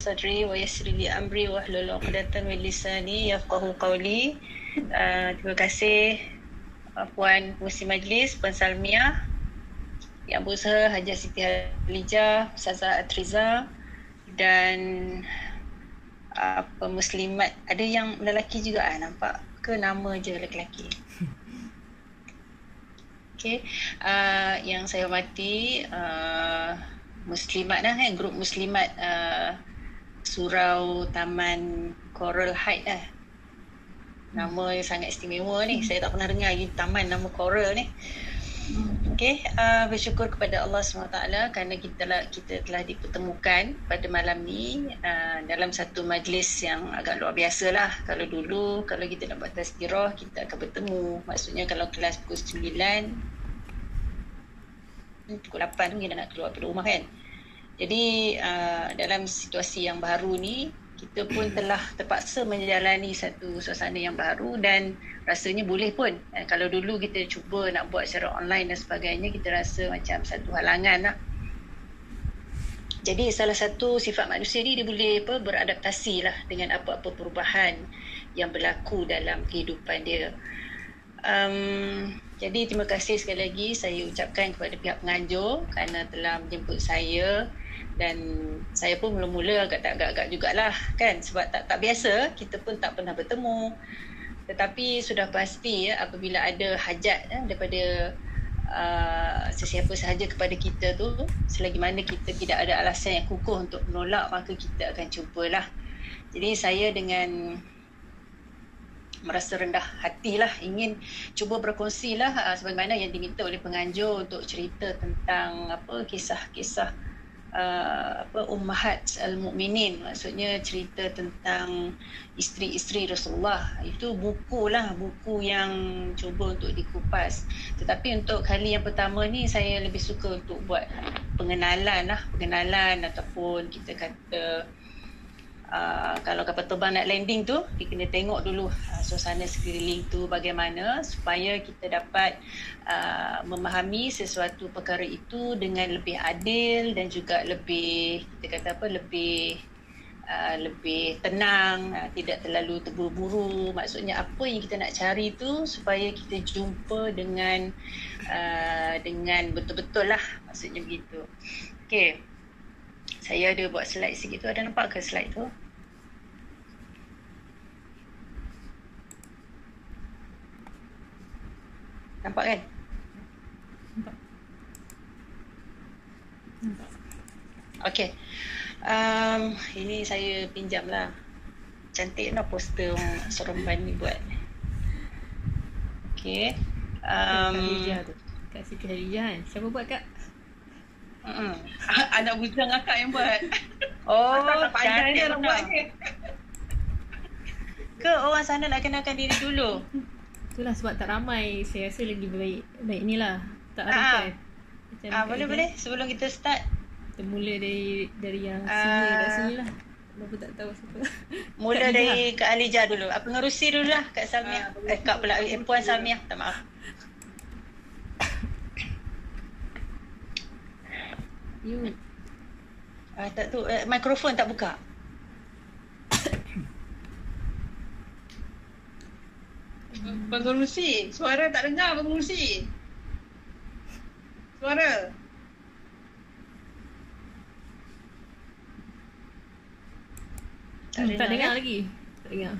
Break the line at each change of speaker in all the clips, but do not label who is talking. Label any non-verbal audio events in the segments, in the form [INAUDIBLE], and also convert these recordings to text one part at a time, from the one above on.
sadri wa yassiri li amri wa hlul 'uqdatan min lisani yafqahu qawli. Uh, terima kasih Puan Musi Majlis, Puan Salmia, Yang Berusaha, Haji Siti Halija, Ustazah Atriza dan uh, pemuslimat. Ada yang lelaki juga ah, nampak ke nama je lelaki. [LAUGHS] Okey, uh, yang saya hormati uh, muslimat dah eh, grup muslimat uh, surau taman Coral Height lah. Nama yang sangat istimewa ni. Saya tak pernah dengar lagi taman nama Coral ni. Okay, uh, bersyukur kepada Allah SWT kerana kita telah, kita telah dipertemukan pada malam ni uh, dalam satu majlis yang agak luar biasa lah. Kalau dulu, kalau kita nak buat tazkirah, kita akan bertemu. Maksudnya kalau kelas pukul 9, pukul 8 tu kita nak keluar dari rumah kan. Jadi uh, dalam situasi yang baru ni kita pun [CLEARS THROAT] telah terpaksa menjalani satu suasana yang baru dan rasanya boleh pun eh, kalau dulu kita cuba nak buat secara online dan sebagainya kita rasa macam satu halangan lah. Jadi salah satu sifat manusia ni dia boleh apa beradaptasi lah dengan apa-apa perubahan yang berlaku dalam kehidupan dia. Um, jadi terima kasih sekali lagi saya ucapkan kepada pihak penganjur kerana telah menjemput saya dan saya pun mula-mula agak tak agak-agak jugalah kan? Sebab tak tak biasa kita pun tak pernah bertemu. Tetapi sudah pasti ya apabila ada hajat ya, daripada uh, sesiapa sahaja kepada kita tu selagi mana kita tidak ada alasan yang kukuh untuk menolak maka kita akan cubalah. Jadi saya dengan merasa rendah hati lah ingin cuba berkongsi lah uh, sebagaimana yang diminta oleh penganjur untuk cerita tentang apa kisah-kisah uh, apa ummahat al-mukminin maksudnya cerita tentang isteri-isteri Rasulullah. Itu buku lah buku yang cuba untuk dikupas. Tetapi untuk kali yang pertama ni saya lebih suka untuk buat pengenalan lah. Pengenalan ataupun kita kata Uh, kalau kapal terbang nak landing tu kita kena tengok dulu uh, suasana sekeliling tu bagaimana supaya kita dapat uh, memahami sesuatu perkara itu dengan lebih adil dan juga lebih kita kata apa lebih uh, lebih tenang uh, tidak terlalu terburu-buru. Maksudnya apa yang kita nak cari tu supaya kita jumpa dengan uh, dengan betul-betul lah. Maksudnya begitu. Okey saya ada buat slide sikit tu. Ada nampak ke slide tu? Nampak kan? Nampak nampak okey. Um, ini saya pinjam lah. Cantik lah poster Seremban ni buat. Okey. Um,
Kak Siti Harijah kan? Siapa buat kak
Mm-mm. [LAUGHS] Anak bujang akak yang buat. Oh, [LAUGHS] cantik orang buat Ke orang sana nak kenalkan diri dulu?
Itulah sebab tak ramai. Saya rasa lagi baik baik ni lah. Tak ada
ah. kan. Ah, boleh boleh. Sebelum kita start.
Kita mula dari dari yang ah. sini uh, kat sini lah. Kenapa tak tahu siapa.
Mula Kak dari Kak Alijah dulu. Apa ngerusi dulu lah Kak Samia. Ah, eh, Kak pula. Eh, Puan Samia. Tak maaf. You. Ah, tak tu eh, mikrofon tak buka.
Pengerusi, suara tak dengar pengerusi. Suara.
Tak, hmm, tak dengar lagi. Tak dengar.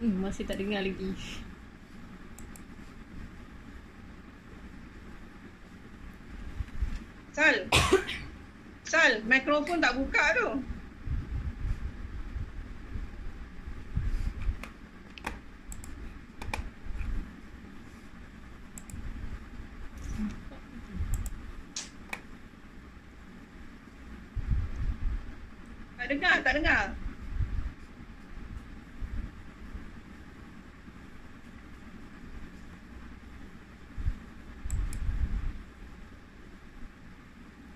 Hmm, masih tak dengar lagi.
Sal. [COUGHS] Sal, mikrofon tak buka tu. Tak dengar, tak dengar.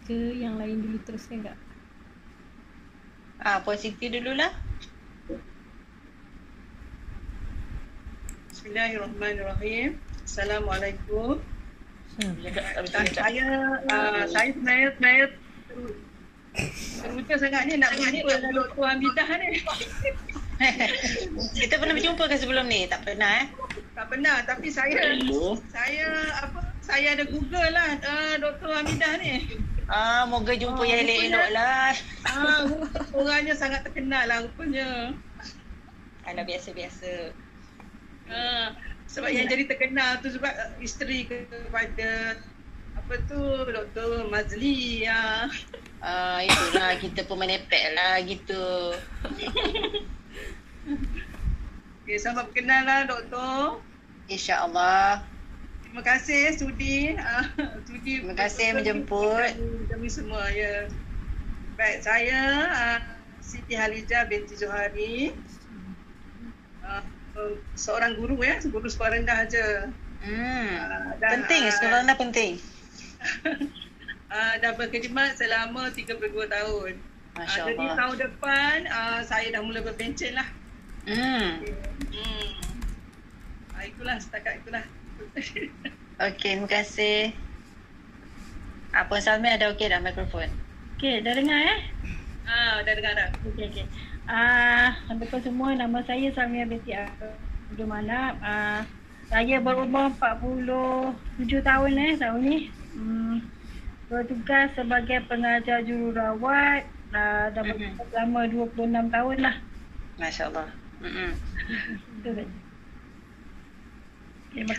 ke yang teruskan kak?
Ah, Puan Siti dululah.
Bismillahirrahmanirrahim. Assalamualaikum.
Hmm.
Saya uh, saya sebenarnya sebenarnya teru- teruja sangat ni nak jumpa dengan Dr. Hamidah ni. [LAUGHS]
Kita pernah berjumpa ke sebelum ni? Tak pernah eh?
Tak pernah tapi saya saya apa saya ada Google lah uh, Dr. Hamidah ni.
Ah, moga jumpa
Oh,
yang
rupanya-
elok-elok lah.
Ah, [LAUGHS] orangnya sangat terkenal lah rupanya.
Alah biasa-biasa.
Ah, sebab yang jadi terkenal tu sebab isteri kepada apa tu Dr. Mazli ya.
Ah, itulah kita pun menepek lah gitu. [LAUGHS]
Okay, selamat berkenal lah doktor.
InsyaAllah.
Terima kasih sudi [LAUGHS] ah, sudi
Terima kasih menjemput.
kami semua ya. Baik, saya uh, Siti Halijah binti Johari. Uh, seorang guru ya, guru sekolah rendah aja.
Hmm.
Dan,
Penting,
ah,
sekolah rendah penting.
Uh, [LAUGHS] dah berkhidmat selama 32 tahun.
Masya
jadi
Allah.
tahun depan uh, saya dah mula berpencen lah.
Hmm.
Hmm. Uh, itulah setakat itulah. [LAUGHS]
Okey, terima kasih. Apa Salmi ada okey dah mikrofon?
Okey, dah dengar eh? [LAUGHS]
Ah, dah dengar dah.
Okey, okey. Ah, uh, semua nama saya Samia binti Abdul Manap. Ah, saya berumur 47 tahun eh tahun ni. Hmm, bertugas sebagai pengajar jururawat uh, dah bertugas selama 26 tahun lah.
Masya Allah. [LAUGHS] Mm-mm.
Itu saja. Terima kasih.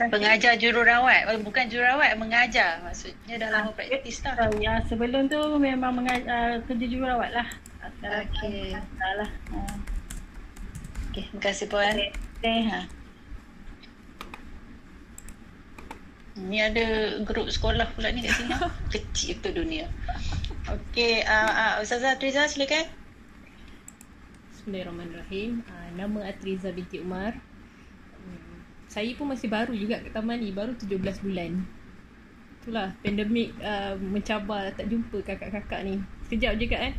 Pengajar jururawat. Bukan jururawat, mengajar. Maksudnya dah lama praktis lah.
Uh, ya, sebelum tu memang mengajar, uh, kerja jururawat lah. Ah,
Okey.
lah.
Okey, terima kasih Puan.
okay.
Ha. Ni ada grup sekolah pula ni kat sini. [LAUGHS] Kecil tu dunia. Okey, uh, uh, Ustazah Triza silakan.
Bismillahirrahmanirrahim. Uh, nama Atriza binti Umar. Saya pun masih baru juga kat taman ni, baru 17 bulan. Itulah pandemik uh, mencabar tak jumpa kakak-kakak ni. Sekejap je kat kan.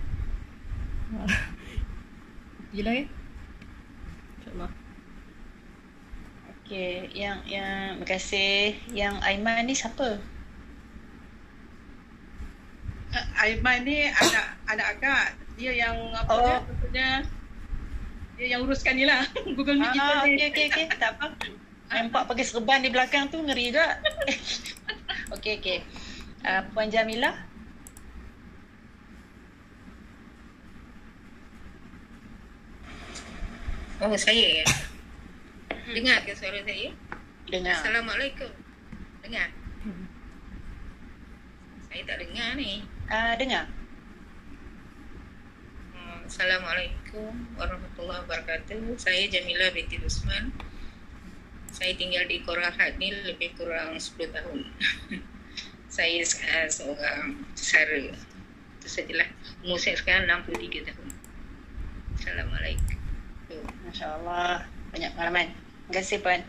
Uh, [LAUGHS] Yelah kan? InsyaAllah.
Okey, yang yang terima kasih. Yang Aiman ni siapa?
Uh, Aiman ni anak [COUGHS] anak akak. Dia yang apa
Oh.
dia maksudnya dia yang uruskan ni lah. [LAUGHS] Google Meet kita
Ah,
ni.
okey okey okey, tak apa. Nampak pakai serban di belakang tu ngeri juga. [LAUGHS] okey okey. Uh, Puan Jamila.
Oh saya ya. Dengar ke suara saya?
Dengar.
Assalamualaikum. Dengar. Saya tak dengar ni.
Ah, dengar.
Hmm, Assalamualaikum warahmatullahi wabarakatuh. Saya Jamila binti Usman. Saya tinggal di Korahat ni lebih kurang 10 tahun. [LAUGHS] saya sekarang seorang sara. Itu sajalah. Umur saya sekarang 63 tahun. Assalamualaikum.
Masya Allah. Banyak pengalaman. Terima kasih Puan.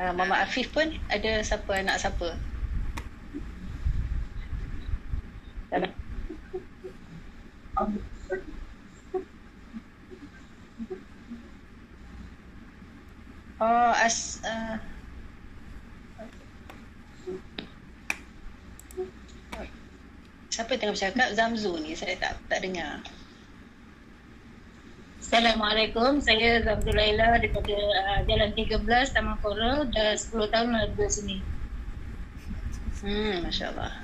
Uh, Mama Afif pun ada siapa anak siapa? Oh, as uh, Siapa tengah bercakap? Zamzu ni saya tak tak dengar.
Assalamualaikum, saya Zamzul Laila daripada uh, Jalan 13 Taman Kora dah 10 tahun ada sini.
Hmm, Masya Allah.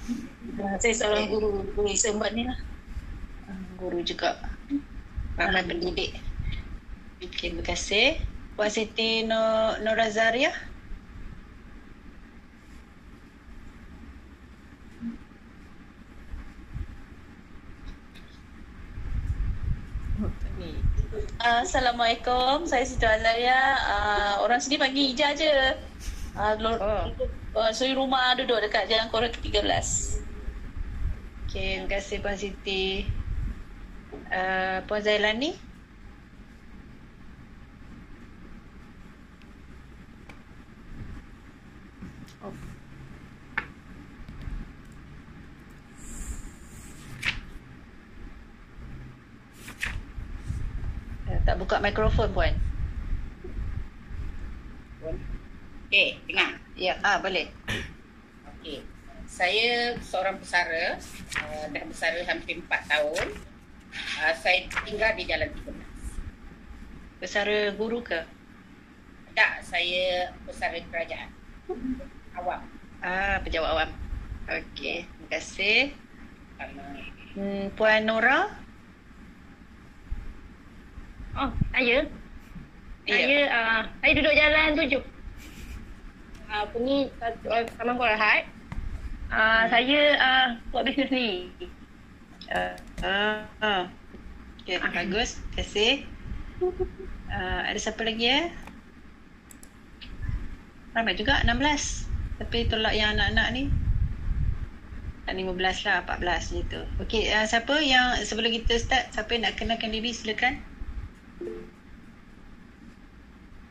Uh, saya seorang guru guru Islambat ni lah.
Guru juga. Ramai pendidik. Okay, terima kasih. Puan Siti Nur, Nurazaria.
Tak ni.
Uh, Assalamualaikum, saya Siti Azharia. Uh, orang sini panggil Ija je. Uh,
Oh.
oh. uh, suri rumah duduk dekat Jalan Kora ke-13.
Okay, terima kasih Puan Siti. Uh, Puan Zailani. Tak buka mikrofon Puan.
Okey, dengar.
Ya, ah boleh.
Okey. Saya seorang pesara, uh, dah bersara hampir 4 tahun. Uh, saya tinggal di Jalan 13.
Pesara guru ke?
Tak, saya pesara kerajaan. Awam.
Ah, pejabat awam. Okey, terima kasih. Hmm, Puan Nora?
Oh, saya.
Ya.
Saya uh, saya duduk jalan tujuh. Uh, apa ni uh, Taman Korahat. Uh, saya uh, buat bisnes ni.
Uh, uh, uh. Okay, bagus. Terima kasih. Uh, ada siapa lagi ya? Ramai juga, 16. Tapi tolak yang anak-anak ni. Tak 15 lah, 14 gitu. Okey, uh, siapa yang sebelum kita start, siapa yang nak kenalkan diri, silakan.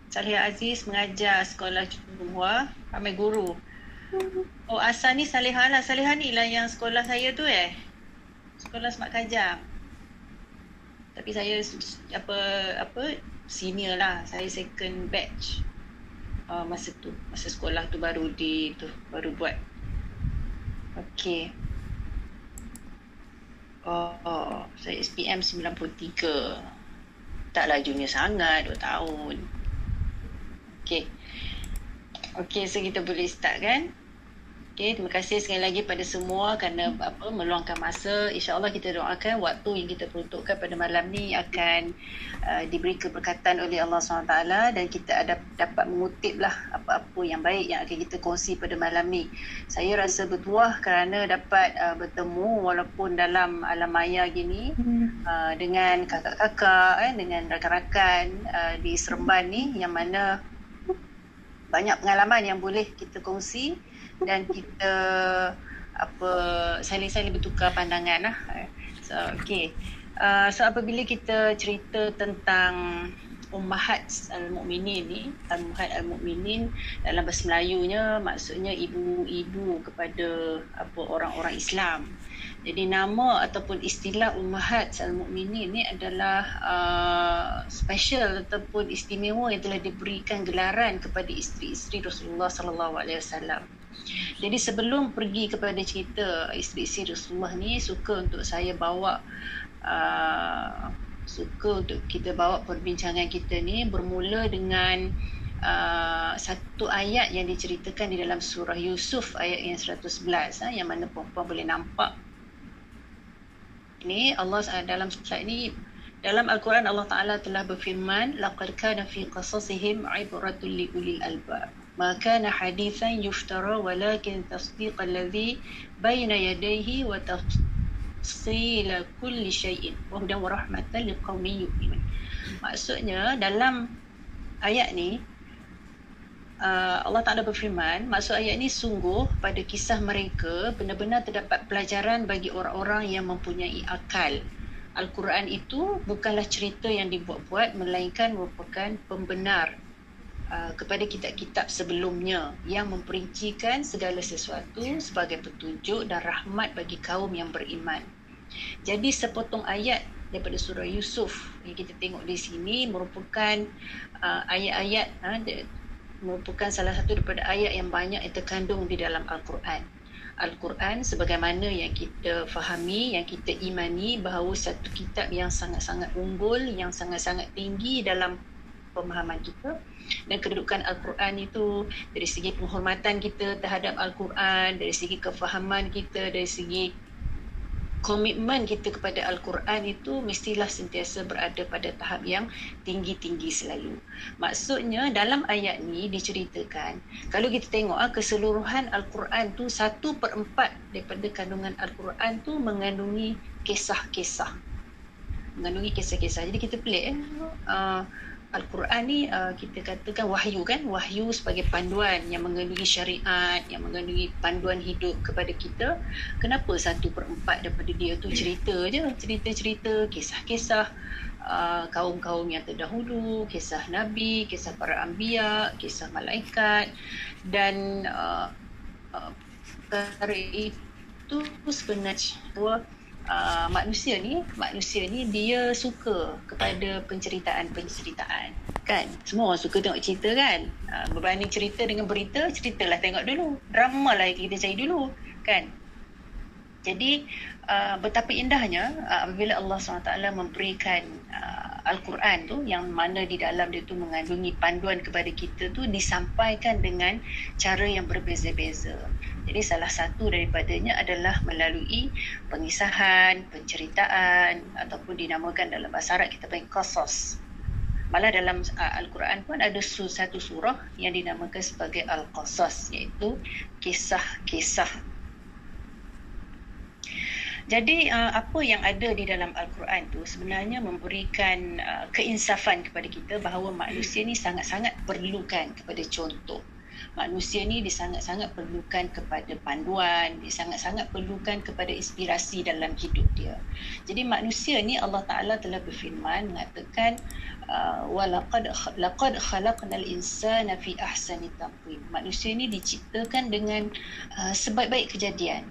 Salihah Aziz mengajar sekolah Cunghua, ramai guru. [LAUGHS] Oh, asal ni Salihah lah. Salihah ni lah yang sekolah saya tu eh. Sekolah Semak Kajang. Tapi saya apa apa senior lah. Saya second batch. Uh, masa tu, masa sekolah tu baru di tu baru buat. Okey. Oh, oh, saya SPM 93. Taklah junior sangat, 2 tahun. Okey. Okey, so kita boleh start kan? Okey, terima kasih sekali lagi pada semua kerana apa meluangkan masa. InsyaAllah kita doakan waktu yang kita peruntukkan pada malam ni akan uh, diberi keberkatan oleh Allah SWT dan kita ada, dapat mengutip lah apa-apa yang baik yang akan kita kongsi pada malam ni. Saya rasa bertuah kerana dapat uh, bertemu walaupun dalam alam maya gini uh, dengan kakak-kakak, eh, dengan rakan-rakan uh, di Seremban ni yang mana banyak pengalaman yang boleh kita kongsi dan kita apa saling-saling bertukar pandangan lah. So okay. Uh, so apabila kita cerita tentang Ummahat Al-Mu'minin ni Ummahat Al-Mu'minin dalam bahasa Melayunya maksudnya ibu-ibu kepada apa orang-orang Islam. Jadi nama ataupun istilah Ummahat Al-Mu'minin ni adalah uh, special ataupun istimewa yang telah diberikan gelaran kepada isteri-isteri Rasulullah sallallahu alaihi wasallam. Jadi sebelum pergi kepada cerita isteri-isteri Rasulullah ni suka untuk saya bawa uh, suka untuk kita bawa perbincangan kita ni bermula dengan uh, satu ayat yang diceritakan di dalam surah Yusuf ayat yang 111 uh, yang mana puan-puan boleh nampak ni Allah dalam slide ni dalam Al-Quran Allah Ta'ala telah berfirman laqad kana fi qasasihim ibratun li ulil albab. Ma kana hadithan yuftara walakin tasdiq alladhi bayna yadayhi wa tafsila kulli syai'in wa hudan wa rahmatan liqaumin yu'minun. Maksudnya dalam ayat ni uh, Allah Ta'ala berfirman maksud ayat ni sungguh pada kisah mereka benar-benar terdapat pelajaran bagi orang-orang yang mempunyai akal Al-Quran itu bukanlah cerita yang dibuat-buat melainkan merupakan pembenar uh, kepada kitab-kitab sebelumnya yang memperincikan segala sesuatu sebagai petunjuk dan rahmat bagi kaum yang beriman. Jadi sepotong ayat daripada surah Yusuf yang kita tengok di sini merupakan uh, ayat-ayat uh, merupakan salah satu daripada ayat yang banyak yang terkandung di dalam Al-Quran. Al-Quran sebagaimana yang kita fahami, yang kita imani bahawa satu kitab yang sangat-sangat unggul, yang sangat-sangat tinggi dalam pemahaman kita dan kedudukan Al-Quran itu dari segi penghormatan kita terhadap Al-Quran, dari segi kefahaman kita, dari segi komitmen kita kepada Al-Quran itu mestilah sentiasa berada pada tahap yang tinggi-tinggi selalu. Maksudnya dalam ayat ni diceritakan, kalau kita tengok ah, keseluruhan Al-Quran tu satu per empat daripada kandungan Al-Quran tu mengandungi kisah-kisah. Mengandungi kisah-kisah. Jadi kita pelik eh. Uh, Al-Quran ni uh, kita katakan wahyu kan? Wahyu sebagai panduan yang mengandungi syariat yang mengandungi panduan hidup kepada kita. Kenapa satu per empat daripada dia tu cerita je? Cerita-cerita kisah-kisah uh, kaum-kaum yang terdahulu kisah Nabi kisah para anbiya kisah malaikat. Dan uh, uh, perkara itu sebenarnya uh, manusia ni manusia ni dia suka kepada penceritaan-penceritaan. Kan? Semua orang suka tengok cerita kan? Uh, berbanding cerita dengan berita ceritalah tengok dulu. Drama lah kita cari dulu. Kan? Jadi uh, betapa indahnya uh, apabila Allah SWT memberikan uh, Al-Quran tu yang mana di dalam dia tu mengandungi panduan kepada kita tu disampaikan dengan cara yang berbeza-beza. Jadi salah satu daripadanya adalah melalui pengisahan, penceritaan ataupun dinamakan dalam bahasa Arab kita panggil qasas. Malah dalam Al-Quran pun ada satu surah yang dinamakan sebagai Al-Qasas iaitu kisah-kisah. Jadi apa yang ada di dalam Al-Quran tu sebenarnya memberikan keinsafan kepada kita bahawa manusia ni sangat-sangat perlukan kepada contoh manusia ni dia sangat-sangat perlukan kepada panduan, dia sangat-sangat perlukan kepada inspirasi dalam hidup dia. Jadi manusia ni Allah Taala telah berfirman mengatakan uh, walaqad laqad khalaqnal insana fi ahsani taqwim. Manusia ni diciptakan dengan uh, sebaik-baik kejadian.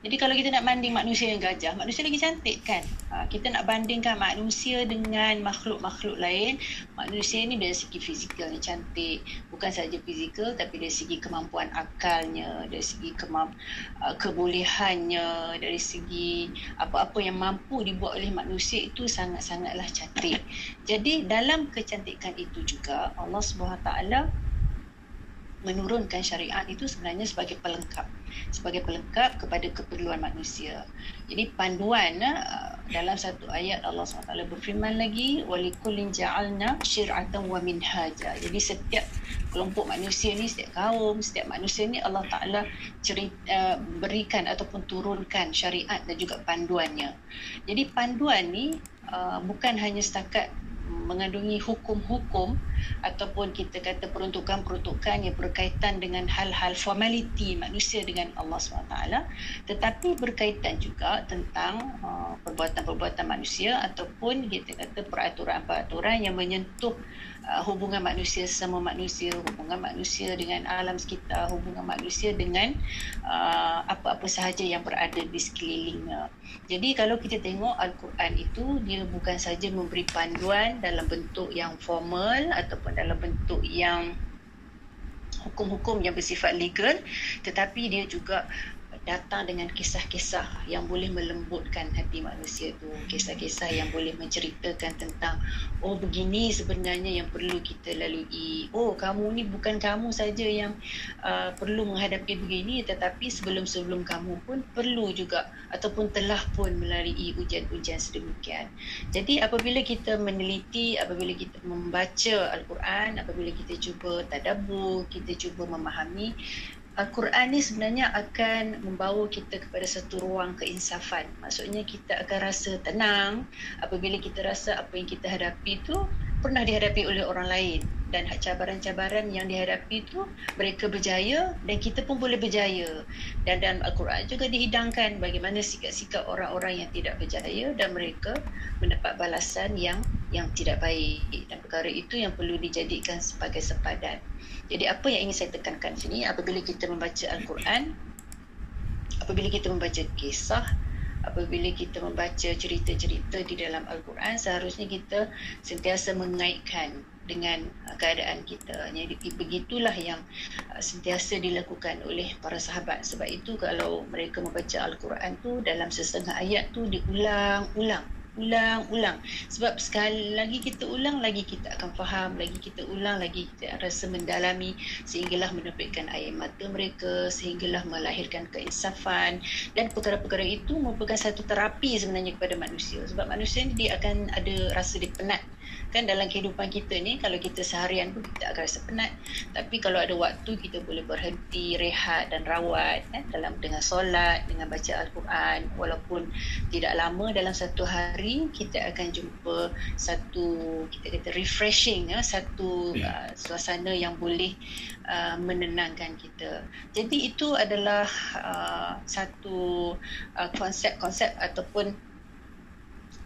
Jadi kalau kita nak banding manusia yang gajah, manusia lagi cantik kan? Ha, kita nak bandingkan manusia dengan makhluk-makhluk lain, manusia ni dari segi fizikalnya cantik. Bukan saja fizikal tapi dari segi kemampuan akalnya, dari segi kemamp- uh, kebolehannya, dari segi apa-apa yang mampu dibuat oleh manusia itu sangat-sangatlah cantik. Jadi dalam kecantikan itu juga Allah taala menurunkan syariat itu sebenarnya sebagai pelengkap sebagai pelengkap kepada keperluan manusia. Jadi panduan uh, dalam satu ayat Allah SWT berfirman lagi walikullin ja'alna syir'atan wa minhaja. Jadi setiap kelompok manusia ni setiap kaum, setiap manusia ni Allah Taala cerita uh, berikan ataupun turunkan syariat dan juga panduannya. Jadi panduan ni uh, bukan hanya setakat mengandungi hukum-hukum ataupun kita kata peruntukan-peruntukan yang berkaitan dengan hal-hal formaliti manusia dengan Allah SWT. Tetapi berkaitan juga tentang uh, perbuatan-perbuatan manusia ataupun kita kata peraturan-peraturan yang menyentuh uh, hubungan manusia sama manusia, hubungan manusia dengan alam sekitar, hubungan manusia dengan uh, apa-apa sahaja yang berada di sekelilingnya. Jadi kalau kita tengok Al-Quran itu dia bukan saja memberi panduan dalam bentuk yang formal ataupun dalam bentuk yang hukum-hukum yang bersifat legal tetapi dia juga datang dengan kisah-kisah yang boleh melembutkan hati manusia tu. Kisah-kisah yang boleh menceritakan tentang oh begini sebenarnya yang perlu kita lalui. Oh kamu ni bukan kamu saja yang uh, perlu menghadapi begini tetapi sebelum-sebelum kamu pun perlu juga ataupun telah pun melalui ujian-ujian sedemikian. Jadi apabila kita meneliti apabila kita membaca Al-Quran apabila kita cuba tadabbur kita cuba memahami Al-Quran ni sebenarnya akan membawa kita kepada satu ruang keinsafan. Maksudnya kita akan rasa tenang apabila kita rasa apa yang kita hadapi tu pernah dihadapi oleh orang lain. Dan cabaran-cabaran yang dihadapi itu mereka berjaya dan kita pun boleh berjaya. Dan dalam Al-Quran juga dihidangkan bagaimana sikap-sikap orang-orang yang tidak berjaya dan mereka mendapat balasan yang yang tidak baik. Dan perkara itu yang perlu dijadikan sebagai sepadan jadi apa yang ingin saya tekankan sini apabila kita membaca Al-Quran, apabila kita membaca kisah, apabila kita membaca cerita-cerita di dalam Al-Quran, seharusnya kita sentiasa mengaitkan dengan keadaan kita. Jadi begitulah yang uh, sentiasa dilakukan oleh para sahabat. Sebab itu kalau mereka membaca Al-Quran tu dalam sesetengah ayat tu diulang-ulang ulang-ulang. Sebab sekali lagi kita ulang lagi kita akan faham lagi kita ulang lagi kita rasa mendalami sehinggalah menerbitkan air mata mereka sehinggalah melahirkan keinsafan. Dan perkara-perkara itu merupakan satu terapi sebenarnya kepada manusia. Sebab manusia ni dia akan ada rasa dia penat kan dalam kehidupan kita ni kalau kita seharian pun kita akan rasa penat. Tapi kalau ada waktu kita boleh berhenti rehat dan rawat kan dalam dengan solat dengan baca al-Quran. Walaupun tidak lama dalam satu hari kita akan jumpa satu kita kata refreshing ya satu uh, suasana yang boleh uh, menenangkan kita. Jadi itu adalah uh, satu uh, konsep-konsep ataupun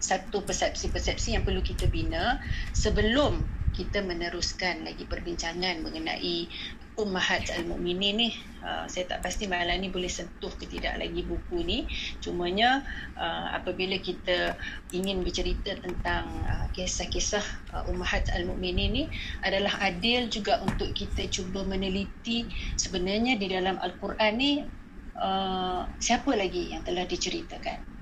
satu persepsi-persepsi yang perlu kita bina sebelum kita meneruskan lagi perbincangan mengenai Ummahat Al-Mu'minin ni. Uh, saya tak pasti malam ni boleh sentuh ke tidak lagi buku ni. Cumanya uh, apabila kita ingin bercerita tentang uh, kisah-kisah uh, Ummahat Al-Mu'minin ni adalah adil juga untuk kita cuba meneliti sebenarnya di dalam Al-Quran ni uh, siapa lagi yang telah diceritakan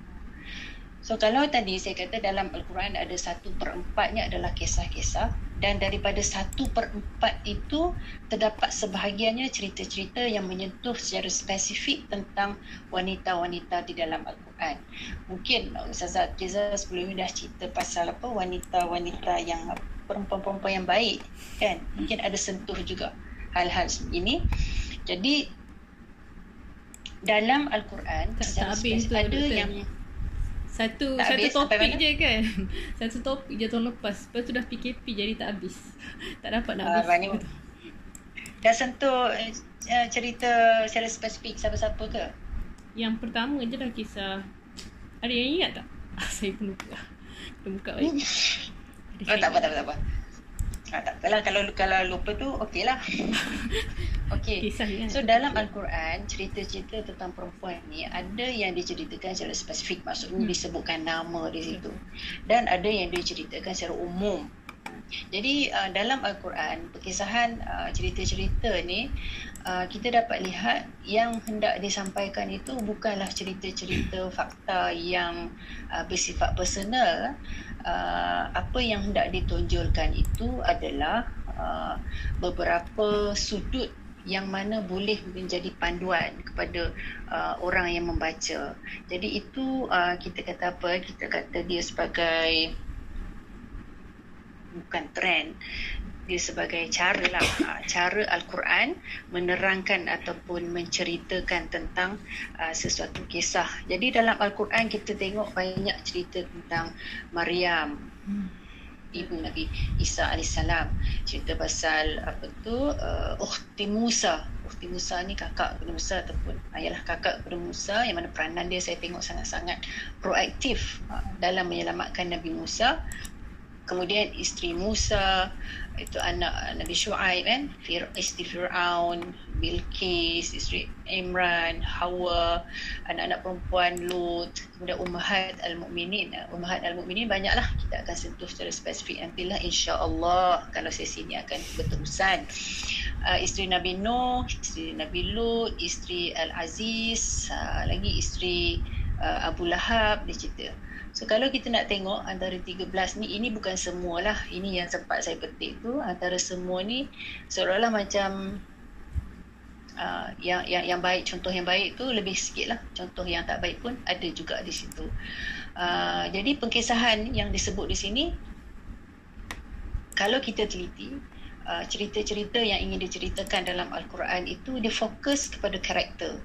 So kalau tadi saya kata dalam Al-Quran ada satu per empatnya adalah kisah-kisah dan daripada satu per empat itu terdapat sebahagiannya cerita-cerita yang menyentuh secara spesifik tentang wanita-wanita di dalam Al-Quran. Mungkin Ustazah Triza sebelum ini dah cerita pasal apa wanita-wanita yang perempuan-perempuan yang baik kan. Mungkin ada sentuh juga hal-hal ini. Jadi dalam Al-Quran
secara spesifik ada yang satu tak satu habis, topik je kan. [LAUGHS] Satu topik je tahun lepas. Lepas tu dah PKP jadi tak habis. [LAUGHS] tak dapat nak ah, habis. Uh,
dah sentuh uh, cerita secara spesifik siapa-siapa ke?
Yang pertama je dah kisah. Ada yang ingat tak? [LAUGHS] Saya pun lupa. Kita buka balik.
oh, tak apa, tak apa, tak apa. Ha, tak apalah kalau kalau lupa tu okeylah. Okey. [LAUGHS] Kan? So dalam al-Quran cerita-cerita tentang perempuan ni ada yang diceritakan secara spesifik maksudnya hmm. disebutkan nama di situ. Dan ada yang diceritakan secara umum. Jadi uh, dalam al-Quran perkisahan uh, cerita-cerita ni uh, kita dapat lihat yang hendak disampaikan itu bukanlah cerita-cerita fakta yang uh, bersifat personal uh, apa yang hendak ditonjolkan itu adalah uh, beberapa sudut yang mana boleh menjadi panduan kepada uh, orang yang membaca. Jadi itu uh, kita kata apa? Kita kata dia sebagai bukan trend dia sebagai cara lah. Ha, cara Al-Quran menerangkan ataupun menceritakan tentang uh, sesuatu kisah. Jadi dalam Al-Quran kita tengok banyak cerita tentang Maryam hmm. ibu Nabi Isa alaihissalam. Cerita pasal apa tu? Uh, Ukhti Musa. Ukhti Musa ni kakak kepada Musa ataupun ayalah kakak kepada Musa yang mana peranan dia saya tengok sangat-sangat proaktif uh, dalam menyelamatkan Nabi Musa. Kemudian isteri Musa itu anak Nabi Shu'aib kan? Fir, isteri Fir'aun Bilqis isteri Imran Hawa anak-anak perempuan Lut kemudian Ummahat Al-Mu'minin. Ummahat Al-Mu'minin banyaklah. Kita akan sentuh secara spesifik nantilah insya-Allah kalau sesi ini akan berterusan. Uh, isteri Nabi Nuh isteri Nabi Lut isteri Al-Aziz uh, lagi isteri uh, Abu Lahab dia cerita So kalau kita nak tengok antara 13 ni ini bukan semualah. Ini yang sempat saya petik tu antara semua ni seolah-olah macam uh, yang yang yang baik contoh yang baik tu lebih sikit lah. Contoh yang tak baik pun ada juga di situ. Uh, jadi pengkisahan yang disebut di sini kalau kita teliti uh, cerita-cerita yang ingin diceritakan dalam al-Quran itu dia fokus kepada karakter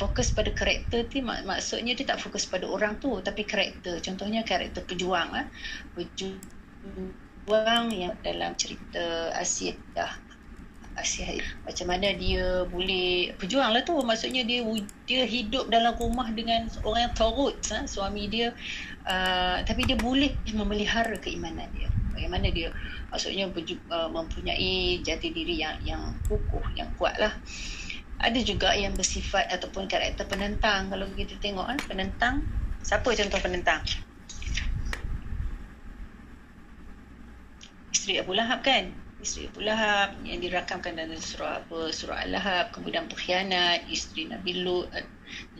fokus pada karakter tu mak- maksudnya dia tak fokus pada orang tu tapi karakter. Contohnya karakter pejuang ah pejuang yang dalam cerita Asia dah Asia macam mana dia boleh pejuang lah tu maksudnya dia dia hidup dalam rumah dengan orang yang turut ha? suami dia uh, tapi dia boleh memelihara keimanan dia. Bagaimana dia maksudnya uh, mempunyai jati diri yang yang kukuh yang kuat lah ada juga yang bersifat ataupun karakter penentang. Kalau kita tengok kan penentang. Siapa contoh penentang? Isteri Abu Lahab kan? Isteri Abu Lahab yang dirakamkan dalam surah apa? Surah Al-Lahab kemudian pengkhianat. Isteri Nabi Lut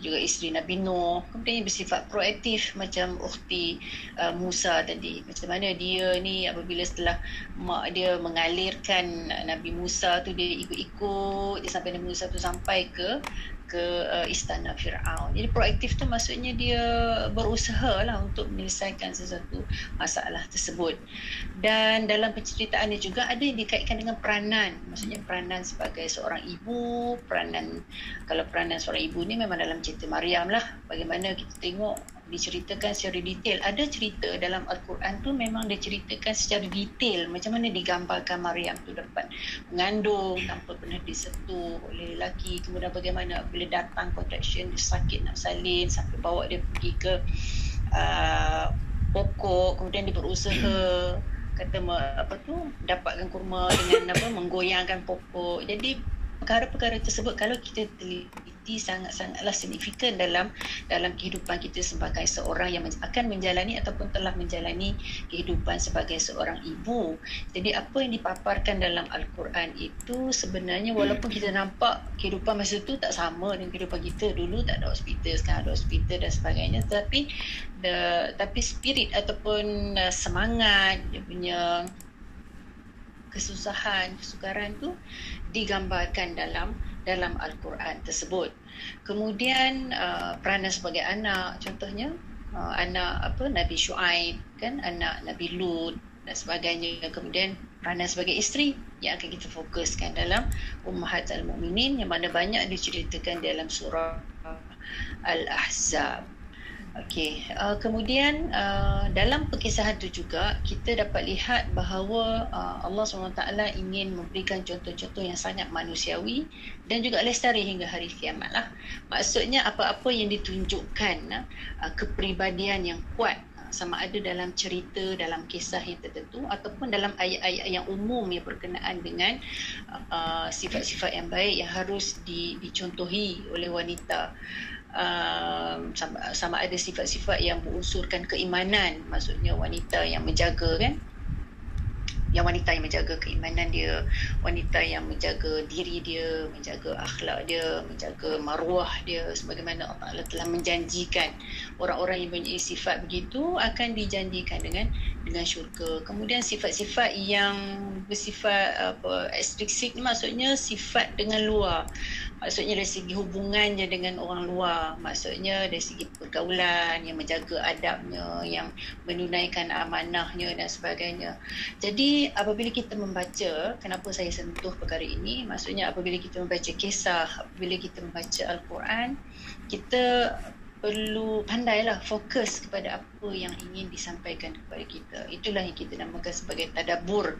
juga isteri Nabi Nuh. Kemudian bersifat proaktif macam ukhti uh, Musa tadi. Macam mana dia ni apabila setelah mak dia mengalirkan Nabi Musa tu dia ikut-ikut. Dia sampai Nabi Musa tu sampai ke ke uh, istana Fir'aun. Jadi proaktif tu maksudnya dia berusaha lah untuk menyelesaikan sesuatu masalah tersebut. Dan dalam penceritaannya juga ada yang dikaitkan dengan peranan. Maksudnya peranan sebagai seorang ibu, peranan kalau peranan seorang ibu ni memang dalam cerita Maryam lah. Bagaimana kita tengok diceritakan secara detail. Ada cerita dalam Al-Quran tu memang diceritakan secara detail macam mana digambarkan Maryam tu dapat mengandung tanpa pernah disentuh oleh lelaki. Kemudian bagaimana bila datang contraction dia sakit nak salin sampai bawa dia pergi ke uh, pokok kemudian dia berusaha kata apa tu dapatkan kurma dengan apa menggoyangkan pokok jadi perkara-perkara tersebut kalau kita teliti sangat-sangatlah signifikan dalam dalam kehidupan kita sebagai seorang yang akan menjalani ataupun telah menjalani kehidupan sebagai seorang ibu. Jadi apa yang dipaparkan dalam al-Quran itu sebenarnya walaupun kita nampak kehidupan masa itu tak sama dengan kehidupan kita dulu tak ada hospital sekarang ada hospital dan sebagainya tapi the, tapi spirit ataupun uh, semangat dia punya kesusahan, kesukaran tu digambarkan dalam dalam Al-Quran tersebut. Kemudian uh, peranan sebagai anak contohnya uh, anak apa Nabi Shu'aib kan anak Nabi Lut dan sebagainya. Kemudian peranan sebagai isteri yang akan kita fokuskan dalam Ummahat Al-Mu'minin yang mana banyak diceritakan dalam surah Al-Ahzab. Okey, uh, kemudian uh, dalam perkisahan itu juga kita dapat lihat bahawa uh, Allah SWT ingin memberikan contoh-contoh yang sangat manusiawi dan juga lestari hingga hari kiamat lah. Maksudnya apa-apa yang ditunjukkan uh, kepribadian yang kuat uh, sama ada dalam cerita, dalam kisah yang tertentu ataupun dalam ayat-ayat yang umum yang berkenaan dengan uh, sifat-sifat yang baik yang harus di, dicontohi oleh wanita um, sama, sama ada sifat-sifat yang berunsurkan keimanan. Maksudnya wanita yang menjaga kan? Yang wanita yang menjaga keimanan dia, wanita yang menjaga diri dia, menjaga akhlak dia, menjaga maruah dia sebagaimana Allah telah menjanjikan. Orang-orang yang mempunyai sifat begitu akan dijanjikan dengan dengan syurga. Kemudian sifat-sifat yang bersifat apa ekstrisik ni maksudnya sifat dengan luar maksudnya dari segi hubungannya dengan orang luar. Maksudnya dari segi pergaulan yang menjaga adabnya yang menunaikan amanahnya dan sebagainya. Jadi apabila kita membaca kenapa saya sentuh perkara ini? Maksudnya apabila kita membaca kisah apabila kita membaca Al-Quran kita perlu pandailah fokus kepada apa yang ingin disampaikan kepada kita. Itulah yang kita namakan sebagai tadabur.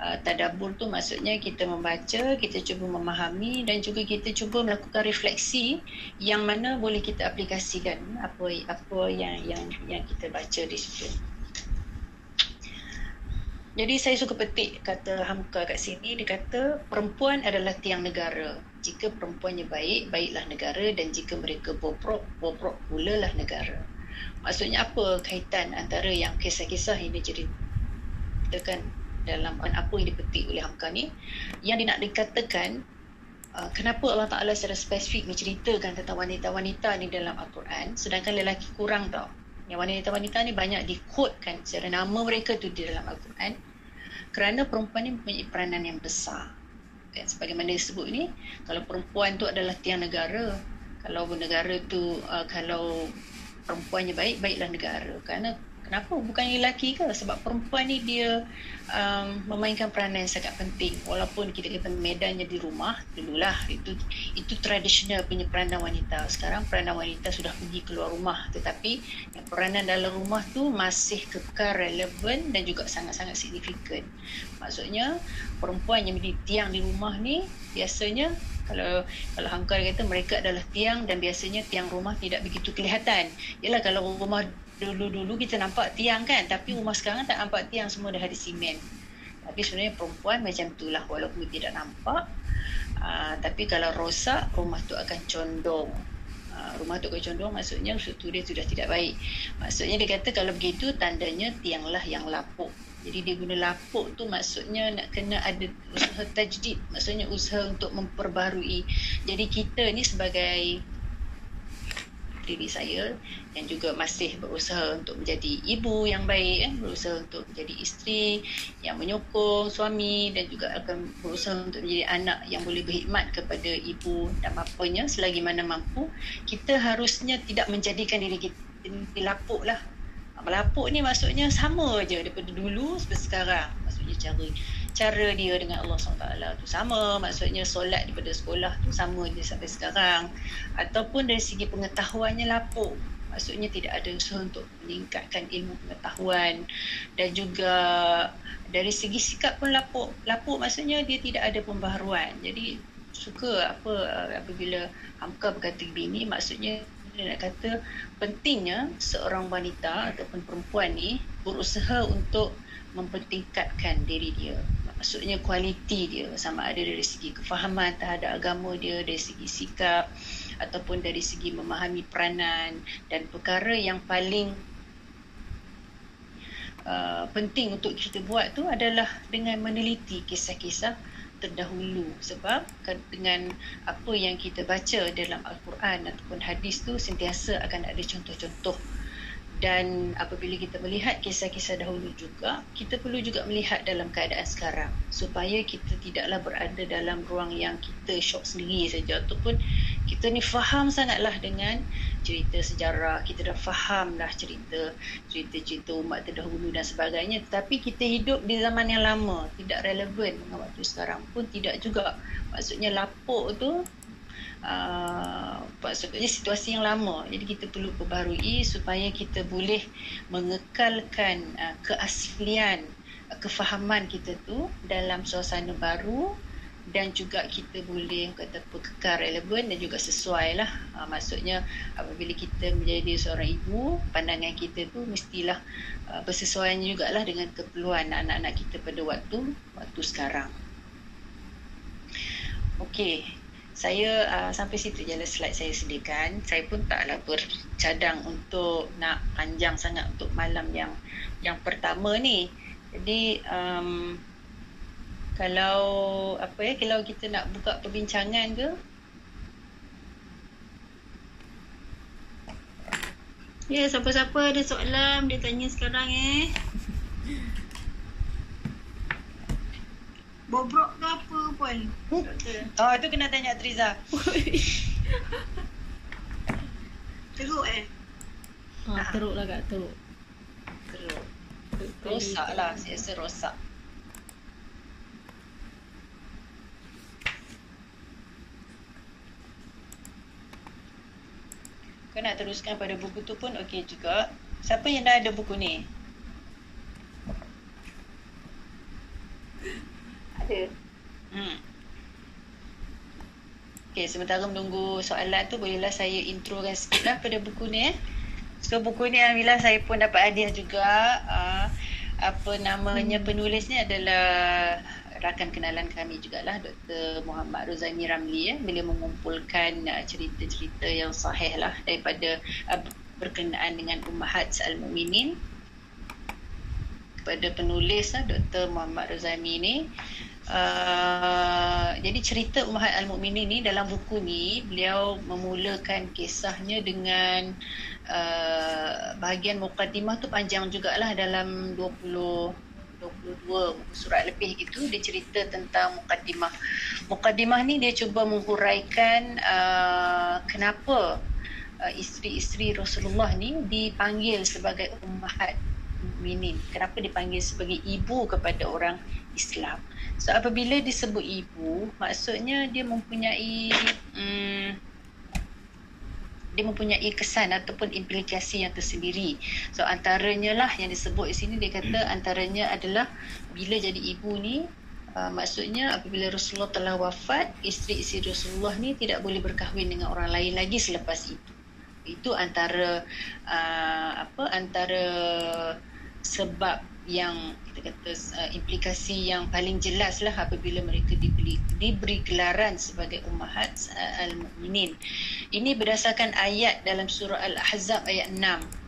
Uh, tadabur tu maksudnya kita membaca, kita cuba memahami dan juga kita cuba melakukan refleksi yang mana boleh kita aplikasikan apa apa yang yang yang kita baca di situ. Jadi saya suka petik kata Hamka kat sini. Dia kata perempuan adalah tiang negara. Jika perempuannya baik, baiklah negara. Dan jika mereka bobrok, bobrok pula lah negara. Maksudnya apa kaitan antara yang kisah-kisah yang diceritakan dalam apa yang dipetik oleh Hamka ni? Yang dia nak dikatakan uh, kenapa Allah Ta'ala secara spesifik menceritakan tentang wanita-wanita ni dalam Al-Quran sedangkan lelaki kurang tau. Yang wanita-wanita ni banyak dikodekan secara nama mereka tu di dalam Al-Quran kerana perempuan ni mempunyai peranan yang besar. Kan sebagaimana disebut ini kalau perempuan tu adalah tiang negara kalau negara tu uh, kalau perempuannya baik baiklah negara. Kerana Kenapa? Bukan lelaki ke? Sebab perempuan ni dia um, memainkan peranan yang sangat penting. Walaupun kita kata medannya di rumah, dululah itu itu tradisional punya peranan wanita. Sekarang peranan wanita sudah pergi keluar rumah. Tetapi peranan dalam rumah tu masih kekal relevan dan juga sangat-sangat signifikan. Maksudnya perempuan yang menjadi tiang di rumah ni biasanya kalau kalau Hangkar kata mereka adalah tiang dan biasanya tiang rumah tidak begitu kelihatan. Yalah kalau rumah dulu-dulu kita nampak tiang kan tapi rumah sekarang tak nampak tiang semua dah ada simen. Tapi sebenarnya perempuan macam itulah walaupun tidak nampak. Uh, tapi kalau rosak rumah tu akan condong. Uh, rumah tu akan condong maksudnya struktur dia sudah tidak baik. Maksudnya dia kata kalau begitu tandanya tianglah yang lapuk. Jadi dia guna lapuk tu maksudnya nak kena ada usaha tajdid. Maksudnya usaha untuk memperbarui. Jadi kita ni sebagai diri saya dan juga masih berusaha untuk menjadi ibu yang baik kan? Berusaha untuk menjadi isteri yang menyokong suami dan juga akan berusaha untuk menjadi anak yang boleh berkhidmat kepada ibu dan bapanya selagi mana mampu. Kita harusnya tidak menjadikan diri kita lapuk lah. Melapuk ni maksudnya sama je daripada dulu sampai sekarang. Maksudnya cara cara dia dengan Allah SWT tu sama. Maksudnya solat daripada sekolah tu sama je sampai sekarang. Ataupun dari segi pengetahuannya lapuk. Maksudnya tidak ada usaha untuk meningkatkan ilmu pengetahuan. Dan juga dari segi sikap pun lapuk. Lapuk maksudnya dia tidak ada pembaharuan. Jadi suka apa apabila Hamka berkata begini maksudnya dia nak kata pentingnya seorang wanita ataupun perempuan ni berusaha untuk mempertingkatkan diri dia. Maksudnya kualiti dia sama ada dari segi kefahaman terhadap agama dia dari segi sikap ataupun dari segi memahami peranan dan perkara yang paling uh, penting untuk kita buat tu adalah dengan meneliti kisah-kisah terdahulu. Sebab dengan apa yang kita baca dalam al-Quran ataupun hadis tu sentiasa akan ada contoh-contoh dan apabila kita melihat kisah-kisah dahulu juga kita perlu juga melihat dalam keadaan sekarang. Supaya kita tidaklah berada dalam ruang yang kita shock sendiri saja. Ataupun kita ni faham sangatlah dengan cerita sejarah. Kita dah faham lah cerita cerita-cerita umat terdahulu dan sebagainya. Tapi kita hidup di zaman yang lama. Tidak relevan dengan waktu sekarang pun tidak juga. Maksudnya lapuk tu maksudnya situasi yang lama. Jadi kita perlu perbarui supaya kita boleh mengekalkan uh, keaslian uh, kefahaman kita tu dalam suasana baru dan juga kita boleh kata kekal relevan dan juga sesuai lah uh, maksudnya apabila kita menjadi seorang ibu pandangan kita tu mestilah uh, bersesuaian jugalah dengan keperluan anak-anak kita pada waktu waktu sekarang. Okey, saya uh, sampai situ je lah slide saya sediakan. Saya pun taklah bercadang untuk nak panjang sangat untuk malam yang yang pertama ni. Jadi um, kalau apa ya kalau kita nak buka perbincangan ke Ya, siapa-siapa ada soalan dia tanya sekarang eh.
Bobrok ke apa pun? Doktor.
Oh, itu kena tanya Triza. [LAUGHS]
Teruk eh?
Ha, teruk lah kak, teruk.
Teruk. Rosak lah, saya rasa rosak. Kau nak teruskan pada buku tu pun okey juga. Siapa yang dah ada buku ni?
Ada.
Hmm. Okay, sementara menunggu soalan tu bolehlah saya introkan sikit lah pada buku ni eh. So buku ni Alhamdulillah saya pun dapat hadiah juga. Uh, apa namanya hmm. penulis ni adalah rakan kenalan kami jugalah Dr. Muhammad Rozani Ramli ya. Beliau mengumpulkan uh, cerita-cerita yang sahih lah daripada uh, berkenaan dengan Ummahat Al-Mu'minin kepada penulis lah Dr. Muhammad Rozani ni Uh, jadi cerita Ummahat Al-Mu'minin ni dalam buku ni beliau memulakan kisahnya dengan uh, bahagian mukaddimah tu panjang jugalah dalam 20 22 surat lebih gitu dia cerita tentang mukaddimah. Mukaddimah ni dia cuba menghuraikan uh, kenapa uh, isteri-isteri Rasulullah ni dipanggil sebagai ummahat mukminin. Kenapa dipanggil sebagai ibu kepada orang Islam? So apabila disebut ibu, maksudnya dia mempunyai um, dia mempunyai kesan ataupun implikasi yang tersendiri. So antaranya lah yang disebut di sini dia kata antaranya adalah bila jadi ibu ni uh, maksudnya apabila Rasulullah telah wafat, isteri-isteri Rasulullah ni tidak boleh berkahwin dengan orang lain lagi selepas itu. Itu antara uh, apa antara sebab yang kita kata uh, implikasi yang paling jelas lah apabila mereka diberi, diberi gelaran sebagai ummahat uh, al-mu'minin. Ini berdasarkan ayat dalam surah Al-Ahzab ayat 6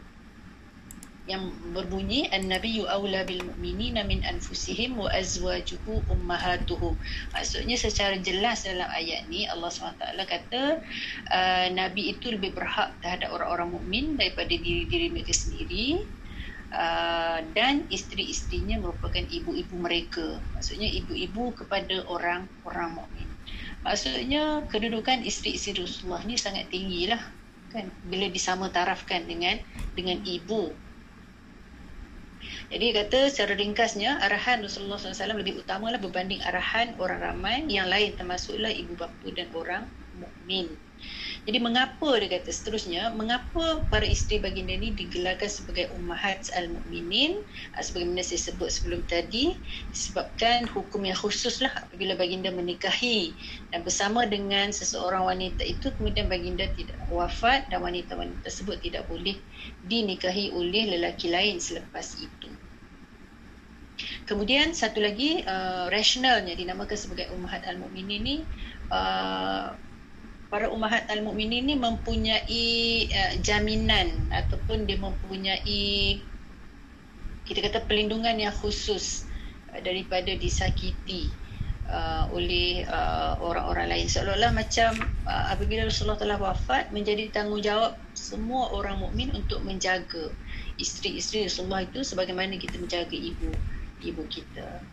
yang berbunyi an-nabiyyu aula bil mu'minina min anfusihim wa azwajuhu ummahatuhum. Maksudnya secara jelas dalam ayat ni Allah SWT kata uh, nabi itu lebih berhak terhadap orang-orang mukmin daripada diri-diri mereka sendiri Uh, dan isteri-isterinya merupakan ibu-ibu mereka. Maksudnya ibu-ibu kepada orang-orang mukmin. Maksudnya kedudukan isteri-isteri Rasulullah ni sangat tinggi lah kan bila disama tarafkan dengan dengan ibu. Jadi kata secara ringkasnya arahan Rasulullah SAW lebih utama lah berbanding arahan orang ramai yang lain termasuklah ibu bapa dan orang mukmin. Jadi mengapa dia kata seterusnya, mengapa para isteri baginda ni digelarkan sebagai ummahat al-mu'minin ah, sebagaimana saya sebut sebelum tadi disebabkan hukum yang khusus lah apabila baginda menikahi dan bersama dengan seseorang wanita itu kemudian baginda tidak wafat dan wanita-wanita tersebut tidak boleh dinikahi oleh lelaki lain selepas itu. Kemudian satu lagi uh, rasionalnya dinamakan sebagai Ummahat Al-Mukminin ni uh, para Ummahat Al-Mukminin ni mempunyai uh, jaminan ataupun dia mempunyai kita kata perlindungan yang khusus uh, daripada disakiti uh, oleh uh, orang-orang lain seolah-olah macam uh, apabila Rasulullah telah wafat menjadi tanggungjawab semua orang mukmin untuk menjaga isteri-isteri Rasulullah itu sebagaimana kita menjaga ibu ibu kita.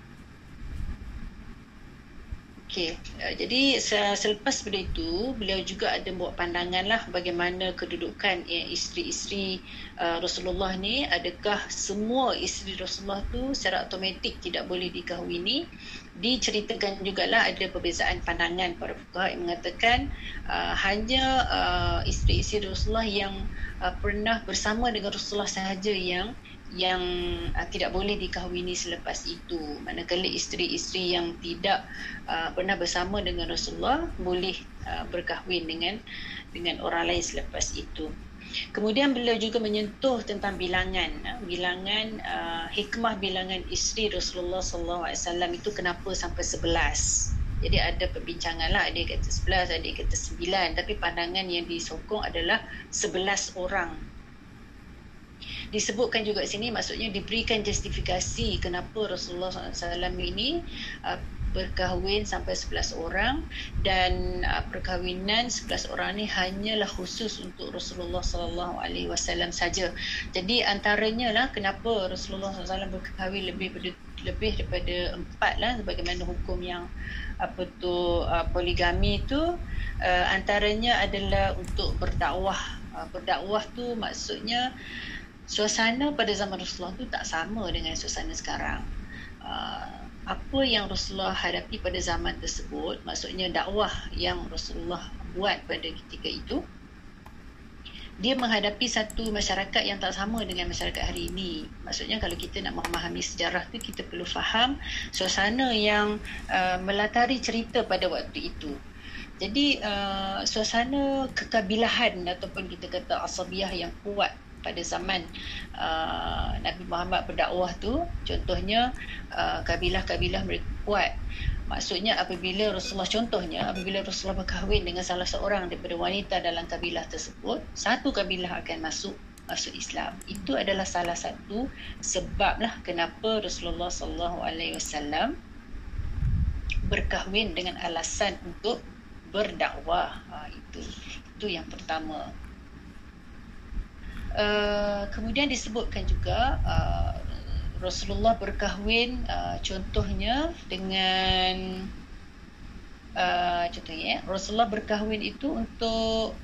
Okey, uh, jadi selepas pada itu beliau juga ada buat pandangan lah bagaimana kedudukan eh, isteri-isteri uh, Rasulullah ni. Adakah semua isteri Rasulullah tu secara automatik tidak boleh dikahwini? Diceritakan jugalah ada perbezaan pandangan para fuqaha yang mengatakan uh, hanya uh, isteri-isteri Rasulullah yang uh, pernah bersama dengan Rasulullah sahaja yang yang uh, tidak boleh dikahwini selepas itu. Manakala isteri-isteri yang tidak uh, pernah bersama dengan Rasulullah boleh uh, berkahwin dengan dengan orang lain selepas itu. Kemudian beliau juga menyentuh tentang bilangan. Uh, bilangan uh, hikmah bilangan isteri Rasulullah sallallahu alaihi wasallam itu kenapa sampai 11 jadi ada perbincangan lah ada yang kata 11 ada yang kata 9 tapi pandangan yang disokong adalah 11 orang disebutkan juga sini maksudnya diberikan justifikasi kenapa Rasulullah SAW ini uh, berkahwin sampai 11 orang dan uh, perkahwinan 11 orang ni hanyalah khusus untuk Rasulullah sallallahu alaihi wasallam saja. Jadi antaranya lah kenapa Rasulullah SAW berkahwin lebih lebih daripada empat lah sebagaimana hukum yang apa tu uh, poligami tu uh, antaranya adalah untuk berdakwah uh, berdakwah tu maksudnya suasana pada zaman Rasulullah tu tak sama dengan suasana sekarang. Uh, apa yang Rasulullah hadapi pada zaman tersebut, maksudnya dakwah yang Rasulullah buat pada ketika itu, dia menghadapi satu masyarakat yang tak sama dengan masyarakat hari ini. Maksudnya kalau kita nak memahami sejarah tu kita perlu faham suasana yang uh, melatari cerita pada waktu itu. Jadi uh, suasana kekabilahan ataupun kita kata asabiah yang kuat pada zaman uh, Nabi Muhammad berdakwah tu contohnya uh, kabilah-kabilah mereka kuat. Maksudnya apabila Rasulullah contohnya apabila Rasulullah berkahwin dengan salah seorang daripada wanita dalam kabilah tersebut satu kabilah akan masuk masuk Islam. Itu adalah salah satu sebablah kenapa Rasulullah sallallahu alaihi wasallam berkahwin dengan alasan untuk berdakwah. Ha, itu. Itu yang pertama Uh, kemudian disebutkan juga uh, Rasulullah berkahwin uh, contohnya dengan uh, contohnya Rasulullah berkahwin itu untuk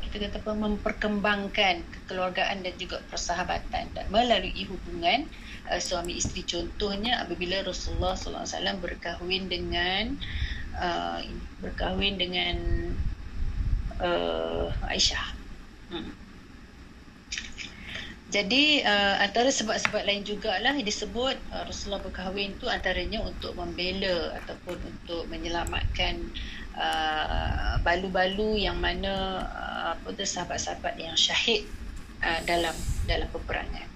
kita kata apa memperkembangkan kekeluargaan dan juga persahabatan dan melalui hubungan uh, suami isteri contohnya apabila Rasulullah sallallahu alaihi wasallam berkahwin dengan uh, berkahwin dengan uh, Aisyah. Hmm. Jadi uh, antara sebab-sebab lain jugalah disebut uh, Rasulullah berkahwin tu antaranya untuk membela ataupun untuk menyelamatkan uh, balu-balu yang mana uh, apa tu sahabat-sahabat yang syahid uh, dalam dalam peperangan.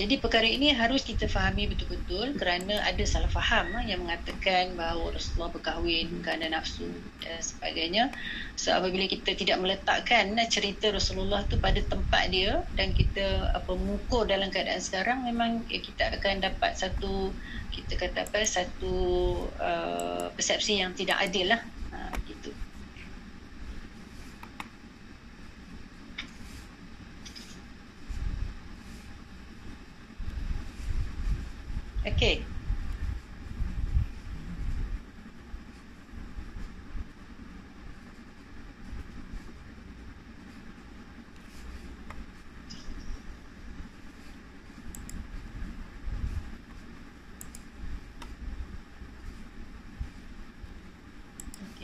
Jadi perkara ini harus kita fahami betul-betul kerana ada salah faham ah, yang mengatakan bahawa Rasulullah berkahwin kerana nafsu dan sebagainya. So apabila kita tidak meletakkan ah, cerita Rasulullah tu pada tempat dia dan kita apa mengukur dalam keadaan sekarang memang ya, kita akan dapat satu kita kata apa satu uh, persepsi yang tidak adil lah Okay,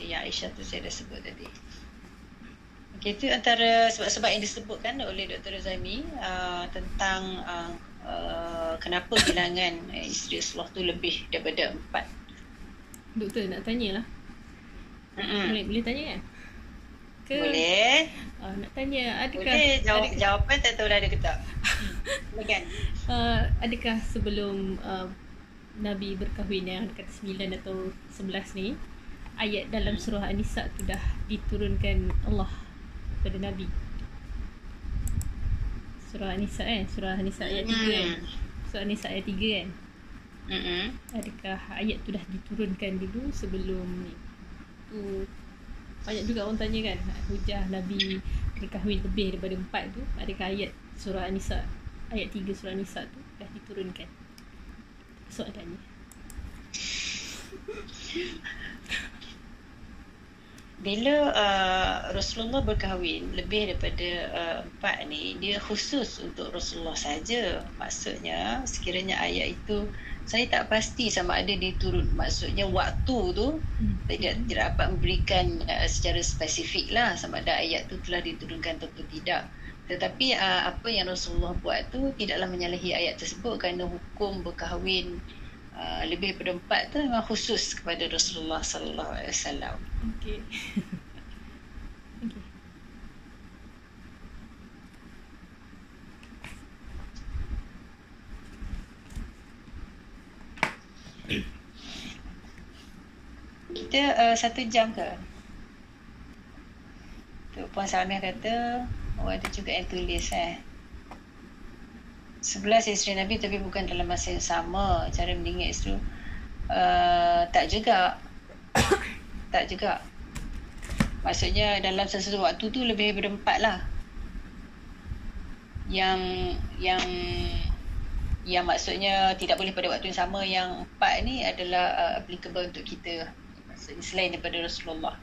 ya Aisyah tu saya dah sebut tadi. Okey, itu antara sebab-sebab yang disebutkan oleh Dr. Zaimi uh, tentang uh, Uh, kenapa bilangan uh, isteri Rasulullah tu lebih daripada empat.
Doktor nak tanya lah. Boleh, boleh tanya kan?
Ke? Boleh.
Uh, nak tanya adakah...
Boleh, jawab, ada, jawapan tak tahu dah ada ke tak. [LAUGHS]
Uh, adakah sebelum uh, Nabi berkahwin yang kata 9 atau 11 ni ayat dalam surah An-Nisa tu dah diturunkan Allah kepada Nabi. Surah An-Nisa kan? Surah An-Nisa ayat 3 kan?
Hmm.
Surah An-Nisa ayat 3 kan?
Mm-mm.
Adakah ayat tu dah diturunkan dulu sebelum ni? Tu banyak juga orang tanya kan hujah Nabi berkahwin lebih daripada empat tu adakah ayat surah An-Nisa ayat 3 surah An-Nisa tu dah diturunkan? Soalannya. [LAUGHS]
Bila uh, Rasulullah berkahwin lebih daripada uh, empat ni, dia khusus untuk Rasulullah saja. Maksudnya sekiranya ayat itu saya tak pasti sama ada diturun. Maksudnya waktu tu
Hmm.
tidak tidak dapat memberikan uh, secara spesifik lah sama ada ayat tu telah diturunkan atau tidak. Tetapi uh, apa yang Rasulullah buat tu tidaklah menyalahi ayat tersebut kerana hukum berkahwin uh, lebih daripada empat tu memang khusus kepada Rasulullah sallallahu alaihi wasallam.
Okey. [LAUGHS] Okey.
Kita uh, satu jam ke? Tu Puan Samia kata, oh ada juga yang tulis eh. Sebelas isteri Nabi tapi bukan dalam masa yang sama. Cara meninggal tu. Uh, tak juga. [COUGHS] tak juga. Maksudnya dalam sesuatu waktu tu lebih daripada empat lah. Yang yang yang maksudnya tidak boleh pada waktu yang sama yang empat ni adalah uh, applicable untuk kita maksudnya selain daripada Rasulullah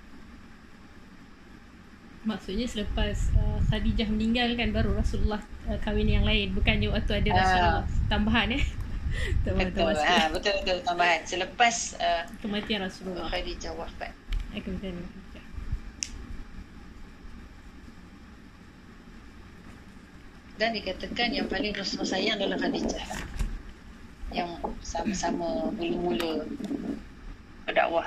Maksudnya selepas uh, Khadijah meninggal kan baru Rasulullah uh, kahwin yang lain. Bukannya waktu ada
Ah.
Rasulullah tambahan eh. [LAUGHS] tambahan
betul
tambahan
ha, betul betul tambahan. Selepas uh,
kematian Rasulullah.
Khadijah wafat.
Eh, kematian
dan dikatakan yang paling Rasulullah sayang adalah Khadijah yang sama-sama mula-mula berdakwah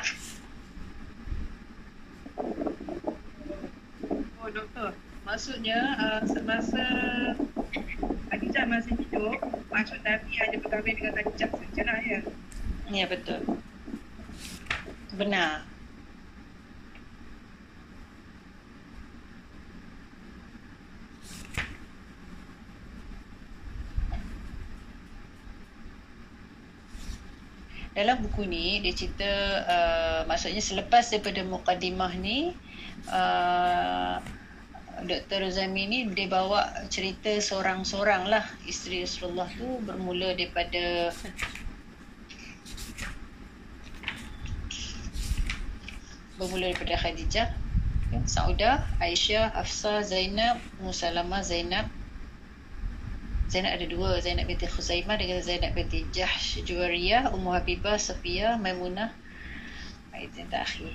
Oh doktor, maksudnya uh, semasa Khadijah masih hidup, maksud Nabi hanya berkahwin dengan Khadijah saja lah ya.
ya betul. Benar dalam buku ni dia cerita uh, maksudnya selepas daripada mukadimah ni uh, Dr. Rozami ni dia bawa cerita seorang-seorang lah isteri Rasulullah tu bermula daripada bermula daripada Khadijah Saudah, Aisyah, Hafsah, Zainab, Musalamah, Zainab Zainab ada dua, Zainab binti Khuzaimah dengan Zainab binti Jahsh Juwariyah, Ummu Habibah, Safiyah, Maimunah. Itu yang terakhir.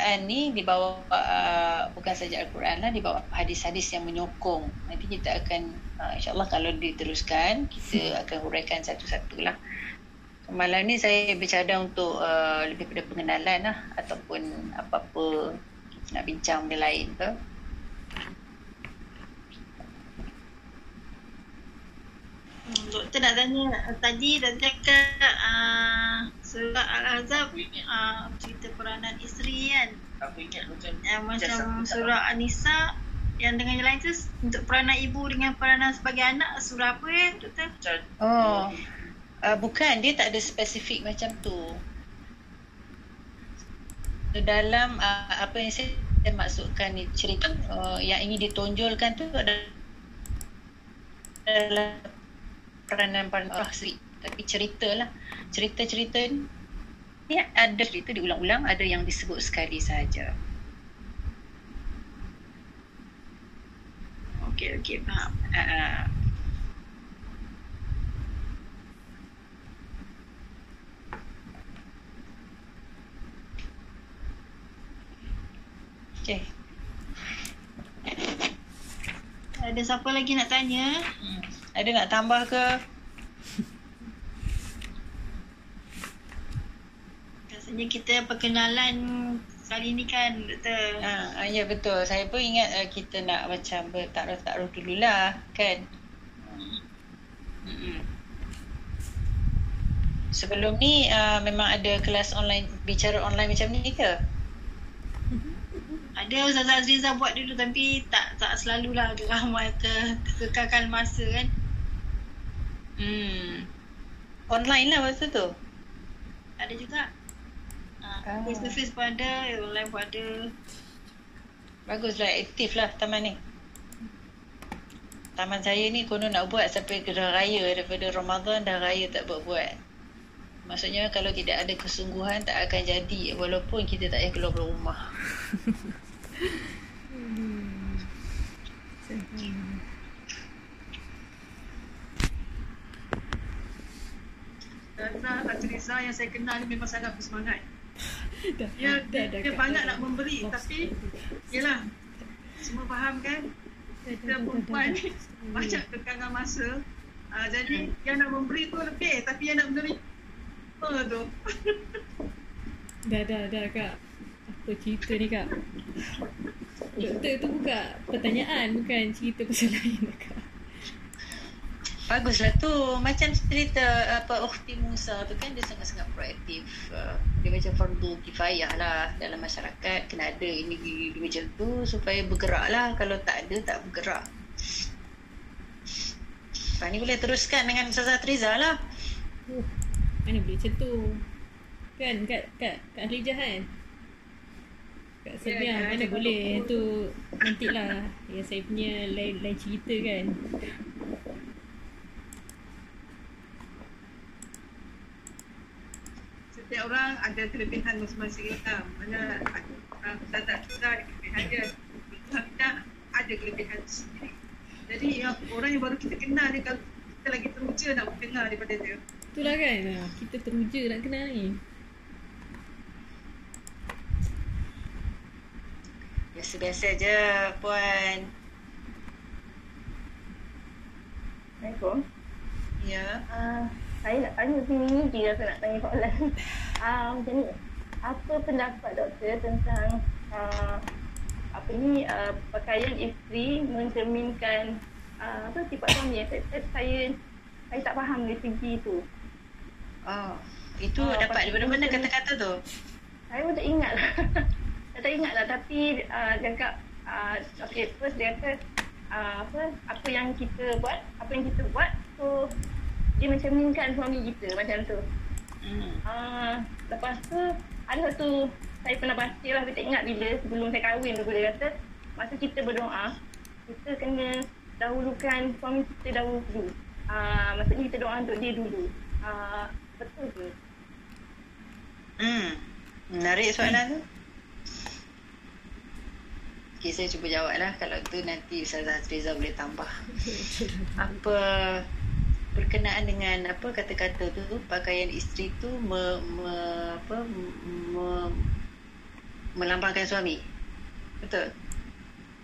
And ni dibawa uh, bukan saja Al-Quran lah, dibawa hadis-hadis yang menyokong. Nanti kita akan, uh, insyaAllah kalau diteruskan, kita akan huraikan satu-satu lah. Malam ni saya bercadang untuk uh, lebih pada pengenalan lah ataupun apa-apa nak bincang benda lain ke.
Hmm, Doktor nak tanya tadi dah cakap uh, surah Al-Ahzab uh, cerita peranan isteri kan
Aku ingat macam
yang macam
Jasad-
surah An-Nisa yang dengan yang lain tu untuk peranan ibu dengan peranan sebagai anak surah apa ya doktor?
macam
Oh, uh, bukan dia tak ada spesifik macam tu. Dalam uh, apa yang saya maksudkan ni cerita uh, yang ingin ditonjolkan tu adalah peranan-peranan asli. Tapi cerita lah. Cerita-cerita ni ada cerita diulang-ulang, ada yang disebut sekali saja.
Okey okey faham.
Uh, Okay.
Ada siapa lagi nak tanya?
Hmm. Ada nak tambah ke?
Rasanya kita perkenalan kali ni kan doktor.
Ha, ha ya betul. Saya pun ingat uh, kita nak macam bertakruh-takruh dululah kan. Hmm. Sebelum ni uh, memang ada kelas online bicara online macam ni ke?
Ada Ustazah Azriza buat dulu tapi tak tak selalulah ramai ke kekalkan masa kan.
Hmm. Online lah masa tu.
Ada juga.
Ah.
Face to face pun ada, online pun ada.
Baguslah aktif lah taman ni. Taman saya ni konon nak buat sampai ke dah raya daripada Ramadan dah raya tak buat-buat. Maksudnya kalau tidak ada kesungguhan tak akan jadi walaupun kita tak payah keluar rumah. [LAUGHS]
Ustazah Atriza yang saya kenal ni memang sangat bersemangat. [LAUGHS] Dia, dia, dia
Kak.
banyak nak memberi tapi yelah semua faham kan kita perempuan ni
dah.
banyak kekangan masa uh, jadi yang nak memberi tu lebih tapi yang nak menerima tu
Dah, dah, dah kak. Apa cerita ni kak? Doktor tu buka pertanyaan bukan cerita pasal lain kak.
Baguslah tu macam cerita apa Ukhti Musa tu kan dia sangat-sangat proaktif. Uh, dia macam fardu kifayah lah dalam masyarakat kena ada ini gini macam tu supaya bergerak lah kalau tak ada tak bergerak. Lepas ni boleh teruskan dengan Ustazah Triza lah.
Oh, mana boleh macam tu? Kan kat kat kat Ahlijah kan? Kat Sebiang
kan,
mana
ada
boleh
buku.
tu nantilah ya saya punya lain lain cerita kan.
Setiap orang ada kelebihan masing-masing kan mana ada orang Ustazah Atriza ada kelebihan dia Ustazah ada kelebihan sendiri jadi yang orang yang baru kita kenal ni kalau kita lagi teruja nak dengar daripada dia
Itulah kan ha, kita teruja nak kenal ni.
Biasa-biasa je puan.
Assalamualaikum.
Ya.
Uh, saya nak tanya sini je aku nak tanya soalan. Uh, [LAUGHS] macam ni, apa pendapat doktor tentang uh, apa ni uh, pakaian isteri mencerminkan uh, apa sifat suami? Saya, saya, saya saya tak faham dari segi tu.
Oh, itu
Ah,
dapat daripada mana kata-kata tu?
Saya pun tak ingat lah. [LAUGHS] saya tak ingat lah tapi uh, dia cakap uh, okay first dia kata uh, apa apa yang kita buat, apa yang kita buat so dia mencerminkan suami kita macam tu.
Hmm.
Uh, lepas tu ada satu saya pernah baca lah saya tak ingat bila sebelum saya kahwin dulu dia kata masa kita berdoa kita kena dahulukan suami kita dahulu. Uh, maksudnya kita doa untuk dia dulu. Uh, betul ke?
Hmm. Menarik soalan tu. Okay, saya cuba jawab lah. Kalau tu nanti Ustazah Triza boleh tambah. [LAUGHS] Apa berkenaan dengan apa kata-kata tu pakaian isteri tu me, me, apa me, melambangkan suami. Betul?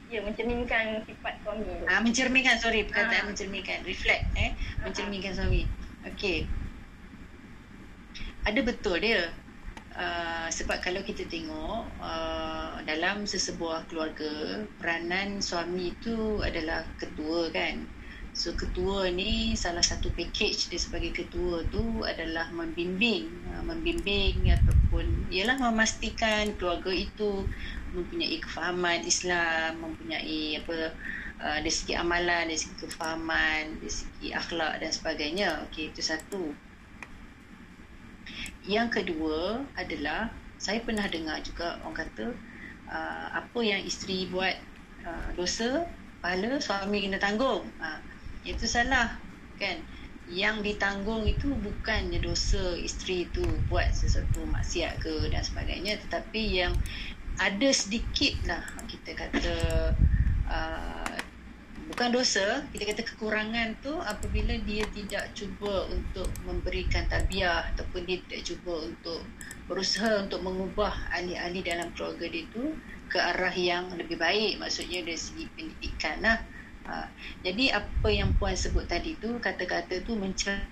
Ya, mencerminkan sifat suami.
Ah mencerminkan sorry perkataan
Ah.
mencerminkan reflect eh mencerminkan suami. Okey. Ada betul dia. Uh, sebab kalau kita tengok uh, dalam sesebuah keluarga peranan suami itu adalah ketua kan. So ketua ni salah satu package dia sebagai ketua tu adalah membimbing, uh, membimbing ataupun ialah memastikan keluarga itu mempunyai kefahaman Islam, mempunyai apa uh, dari segi amalan, dari segi kefahaman, dari segi akhlak dan sebagainya. Okey, itu satu. Yang kedua adalah saya pernah dengar juga orang kata uh, apa yang isteri buat dosa, pahala suami kena tanggung. Itu salah kan? Yang ditanggung itu bukannya dosa isteri itu buat sesuatu maksiat ke dan sebagainya tetapi yang ada sedikit lah kita kata uh, bukan dosa kita kata kekurangan tu apabila dia tidak cuba untuk memberikan tabiah ataupun dia tidak cuba untuk berusaha untuk mengubah ahli-ahli dalam keluarga dia tu ke arah yang lebih baik maksudnya dari segi pendidikan lah uh, jadi apa yang puan sebut tadi tu kata-kata tu mencer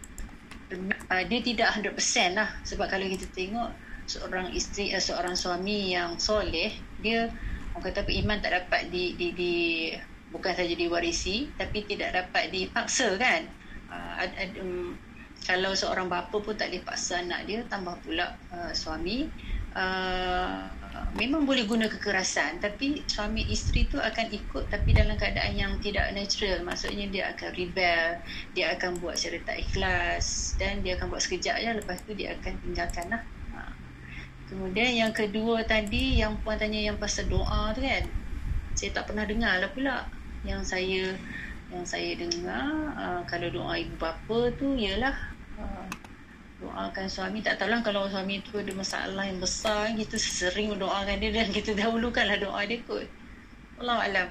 uh, dia tidak 100% lah. Sebab kalau kita tengok seorang isteri uh, seorang suami yang soleh dia orang kata iman tak dapat di di di bukan saja diwarisi tapi tidak dapat dipaksa kan? Uh, ad, ad, um, kalau seorang bapa pun tak boleh paksa anak dia tambah pula uh, suami. Uh, memang boleh guna kekerasan tapi suami isteri tu akan ikut tapi dalam keadaan yang tidak natural. Maksudnya dia akan rebel dia akan buat secara tak ikhlas dan dia akan buat sekejap je. Lepas tu dia akan tinggalkan lah. Ha. kemudian yang kedua tadi yang puan tanya yang pasal doa tu kan saya tak pernah dengar lah pula yang saya yang saya dengar. Uh, kalau doa ibu bapa tu ialah uh, doakan suami tak tahulah kalau suami tu ada masalah yang besar kita sering mendoakan dia dan kita [LAUGHS] dahulukanlah doa dia kot Allah alam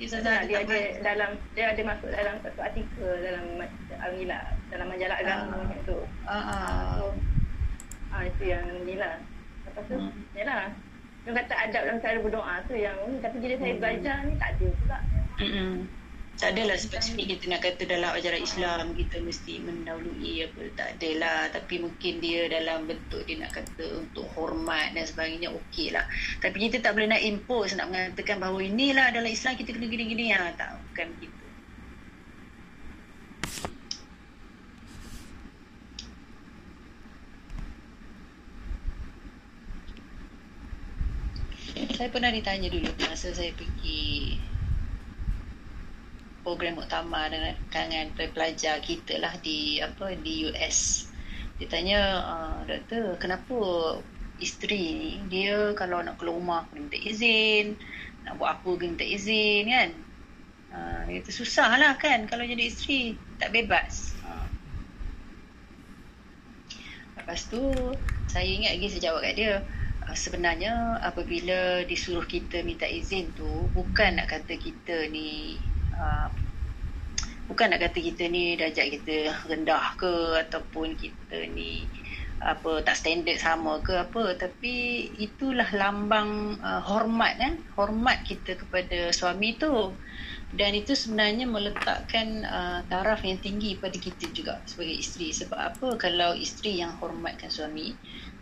dia ada, dia ada dalam dia ada masuk dalam satu artikel dalam Alhamdulillah dalam majalah agama uh, macam tu. Ah uh, uh. so, uh, itu yang ni lah. Lepas tu, hmm. yalah. Dia kata adab dalam cara berdoa tu yang tapi bila saya hmm. belajar ni tak ada pula. Hmm
tak adalah spesifik kita nak kata dalam ajaran Islam kita mesti mendahului apa tak adalah. Tapi mungkin dia dalam bentuk dia nak kata untuk hormat dan sebagainya okey lah. Tapi kita tak boleh nak impose nak mengatakan bahawa inilah dalam Islam kita kena gini-gini. Ya tak bukan begitu. Saya pernah ditanya dulu masa saya pergi program muktamar dengan kalangan pelajar kita lah di apa di US. Dia tanya, uh, doktor, kenapa isteri ni dia kalau nak keluar rumah kena minta izin, nak buat apa kena minta izin kan? Uh, dia kata susah lah kan kalau jadi isteri tak bebas. Uh. Lepas tu saya ingat lagi saya jawab kat dia sebenarnya apabila disuruh kita minta izin tu bukan nak kata kita ni bukan nak kata kita ni darjat kita rendah ke ataupun kita ni apa tak standard sama ke apa. Tapi itulah lambang uh, hormat kan hormat kita kepada suami tu. Dan itu sebenarnya meletakkan uh, taraf yang tinggi pada kita juga sebagai isteri. Sebab apa? Kalau isteri yang hormatkan suami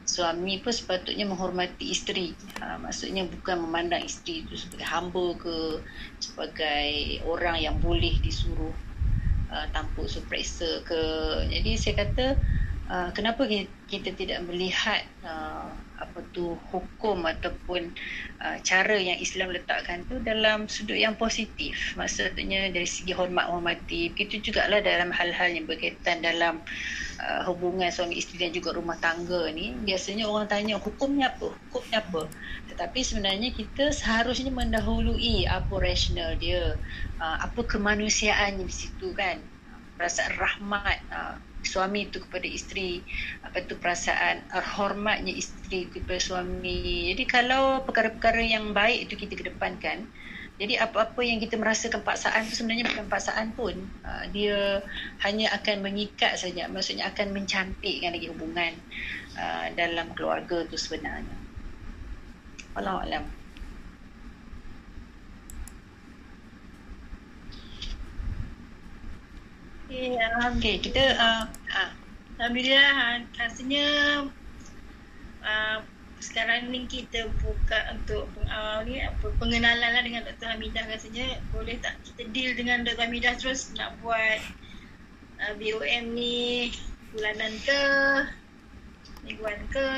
suami pun sepatutnya menghormati isteri. Ha, maksudnya bukan memandang isteri itu sebagai hamba ke sebagai orang yang boleh disuruh uh, tanpa supresa ke. Jadi saya kata uh, kenapa kita tidak melihat uh, apa tu hukum ataupun uh, cara yang Islam letakkan tu dalam sudut yang positif maksudnya dari segi hormat hormati begitu jugalah dalam hal-hal yang berkaitan dalam uh, hubungan suami isteri dan juga rumah tangga ni biasanya orang tanya hukumnya apa? Hukumnya apa? Tetapi sebenarnya kita seharusnya mendahului apa rasional dia uh, apa kemanusiaan di situ kan. Perasaan rahmat uh, suami itu kepada isteri apa itu perasaan uh, hormatnya isteri kepada suami. Jadi kalau perkara-perkara yang baik itu kita kedepankan jadi apa-apa yang kita merasakan paksaan itu sebenarnya bukan paksaan pun. Uh, dia hanya akan mengikat saja. Maksudnya akan mencantikkan lagi hubungan uh, dalam keluarga itu sebenarnya. Allah alam.
Okay, okay kita uh, uh, Alhamdulillah. Rasanya uh, sekarang ni kita buka untuk uh, ni, apa, pengenalan lah dengan Dr. Hamidah rasanya boleh tak kita deal dengan Dr. Hamidah terus nak buat uh, BOM ni bulanan ke mingguan ke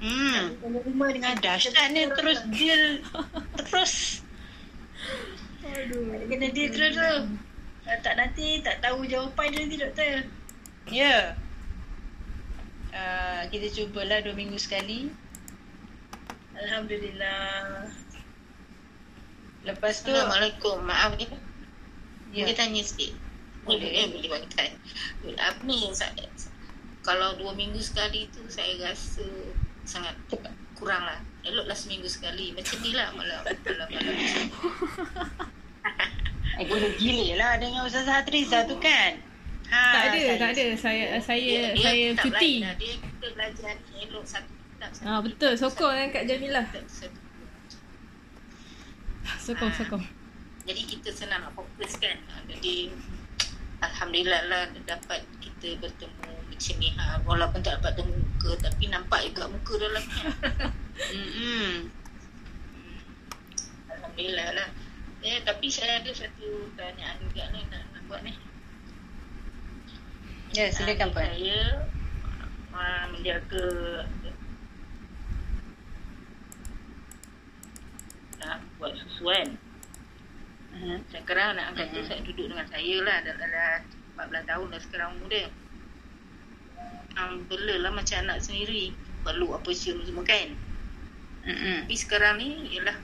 Hmm. Dengan dahsyat ni terus deal terus
Aduh. Kena dia terus tu. Uh, tak nanti tak tahu jawapan dia nanti doktor.
Ya. Yeah. Uh, kita cubalah dua minggu sekali.
Alhamdulillah.
Lepas tu Assalamualaikum. Maaf ni. Ya. Kita tanya sikit. Boleh eh boleh bantai. Apa ni saya, kalau dua minggu sekali tu saya rasa sangat kurang lah. Eloklah seminggu sekali. Macam ni lah malam. malam, malam. [LAUGHS]
Eh, boleh gila lah dengan Ustazah Hatriza tu kan?
Ha, tak ada, saya tak ada. Saya saya dia, saya dia cuti.
Lah. Dia kita belajar elok satu kitab.
Ah betul, sokong kan Kak Jamilah. Sokong, ha. sokong.
Jadi kita senang nak fokus kan. Jadi Alhamdulillah lah dapat kita bertemu macam ni ha. Walaupun tak dapat temu muka tapi nampak juga muka dalamnya. [LAUGHS] hmm. Alhamdulillah lah. Eh, tapi saya ada satu pertanyaan juga ni nak, nak buat ni.
Ya, silakan Puan.
Saya uh, menjaga uh, buat susu kan.
Uh-huh.
Sekarang anak angkat
Mhm.
saya duduk dengan saya lah dah, dah, dah 14 tahun dah sekarang umur dia. Um, belalah macam anak sendiri. Perlu apa cium semua kan.
Mm-mm.
Tapi sekarang ni ialah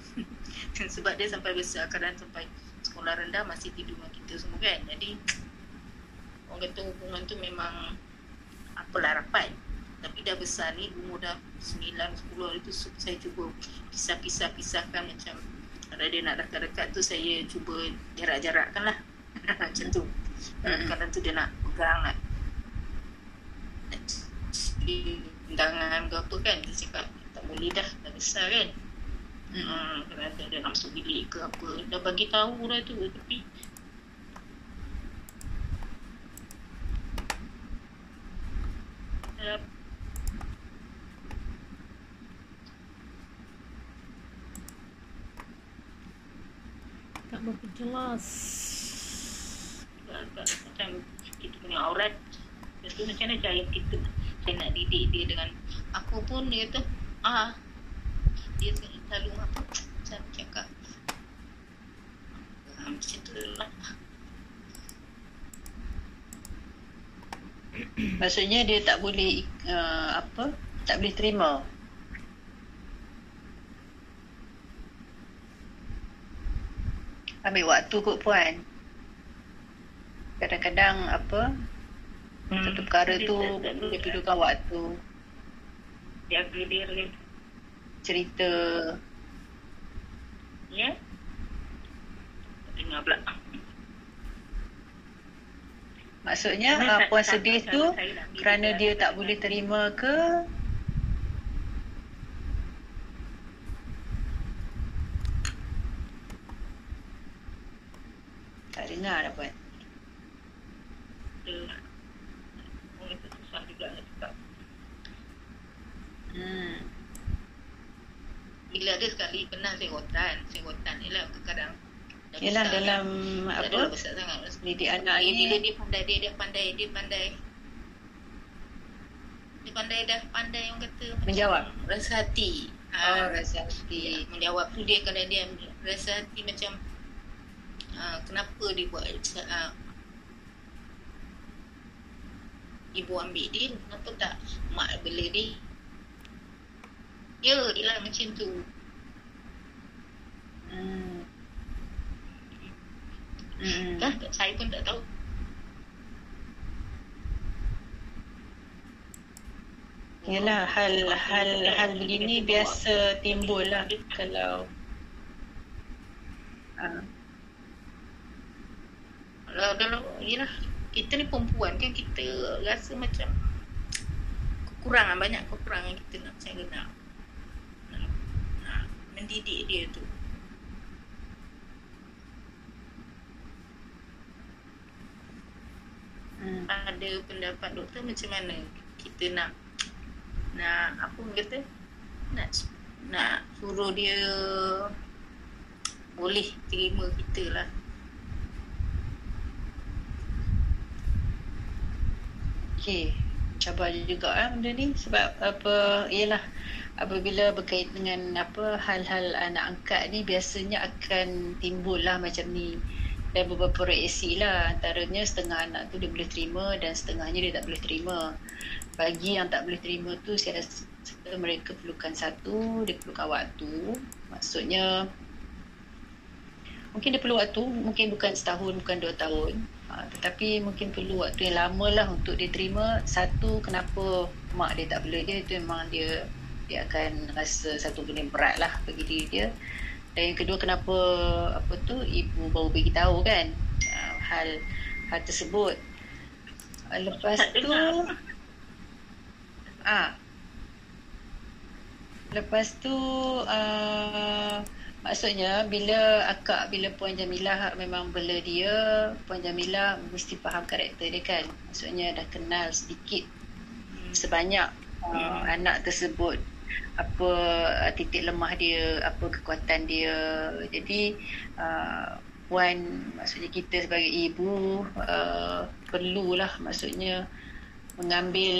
[LAUGHS] sebab dia sampai besar kadang sampai sekolah rendah masih tidur dengan kita semua kan. Jadi orang kata hubungan tu memang apalah rapat. Tapi dah besar ni umur dah 9 10 itu su- saya cuba pisah-pisah pisahkan macam kalau dia nak dekat-dekat tu saya cuba jarak-jarakkan lah. [LAUGHS] macam tu. Kadang-kadang tu dia nak pegang nak tangan ke apa kan dia cakap tak boleh dah dah besar kan Hmm, kadang-kadang dia nak masuk bilik ke apa dah bagi tahu dah tu tapi uh,
Tak berapa jelas.
macam kita punya aurat Lepas tu macam mana cara kita Saya nak didik dia dengan Aku pun dia kata Ah Dia selalu apa Macam cakap ah, Macam tu lah
Maksudnya dia tak boleh uh, apa? Tak boleh terima. Ambil waktu kot puan. Kadang-kadang apa? Satu perkara
Dia
tu dia perlukan waktu.
Jaga dia dia
Cerita.
Ya Dengar pula
Maksudnya uh,
tak-
puan sedih tu kerana
dia
tak boleh terima ke? Tak dengar dah puan.
Dia Orang kata susah juga nak cakap
Hmm.
Bila ada sekali pernah serotan Serotan ni lah kadang
Yelah
besar
dalam
kan. Tak
apa?
adalah besar sangat
Didik anak
Dia bila
ni
dia pandai dia dia pandai dia pandai dia pandai dah pandai orang kata
Menjawab?
rasa hati.
Oh,
Ah,
rasa
dia
hati.
menjawab tu dia kadang dia rasa hati macam ah, kenapa dia buat ah, ibu ambil dia kenapa tak mak bela dia ya dia lah macam tu
Hmm. Hmm.
kan saya pun tak tahu
Yelah hal hal hal begini biasa timbul lah kalau uh,
Kalau dalam Yelah Kita ni perempuan kan Kita rasa macam Kekurangan Banyak kekurangan kita nak Saya nak, nak, nak Mendidik dia tu.
Hmm.
Ada pendapat doktor Macam mana? Kita nak Nak Apa kata? Nak Nak Suruh dia Boleh terima kita lah
Okey, cabar juga ah benda ni. Sebab apa ialah apabila berkait dengan apa hal-hal anak angkat ni biasanya akan timbul lah macam ni. Dan beberapa reaksi lah. Antaranya setengah anak tu dia boleh terima dan setengahnya dia tak boleh terima. Bagi yang tak boleh terima tu saya rasa mereka perlukan satu dia perlukan waktu. Maksudnya mungkin dia perlu waktu mungkin bukan setahun bukan dua tahun ha, tetapi mungkin perlu waktu yang lama lah untuk dia terima. Satu kenapa mak dia tak boleh dia itu memang dia dia akan rasa satu benda berat lah bagi diri dia. Dan yang kedua kenapa apa tu ibu baru bagi tahu kan uh, hal hal tersebut. Uh, lepas
Tak
tu ah. Lepas tu uh, maksudnya bila akak bila puan Jamilah memang bela dia puan Jamilah mesti faham karakter dia kan? Maksudnya dah kenal sedikit sebanyak uh, anak tersebut apa uh, titik lemah dia apa kekuatan dia. Jadi uh, puan maksudnya kita sebagai ibu uh, perlulah maksudnya mengambil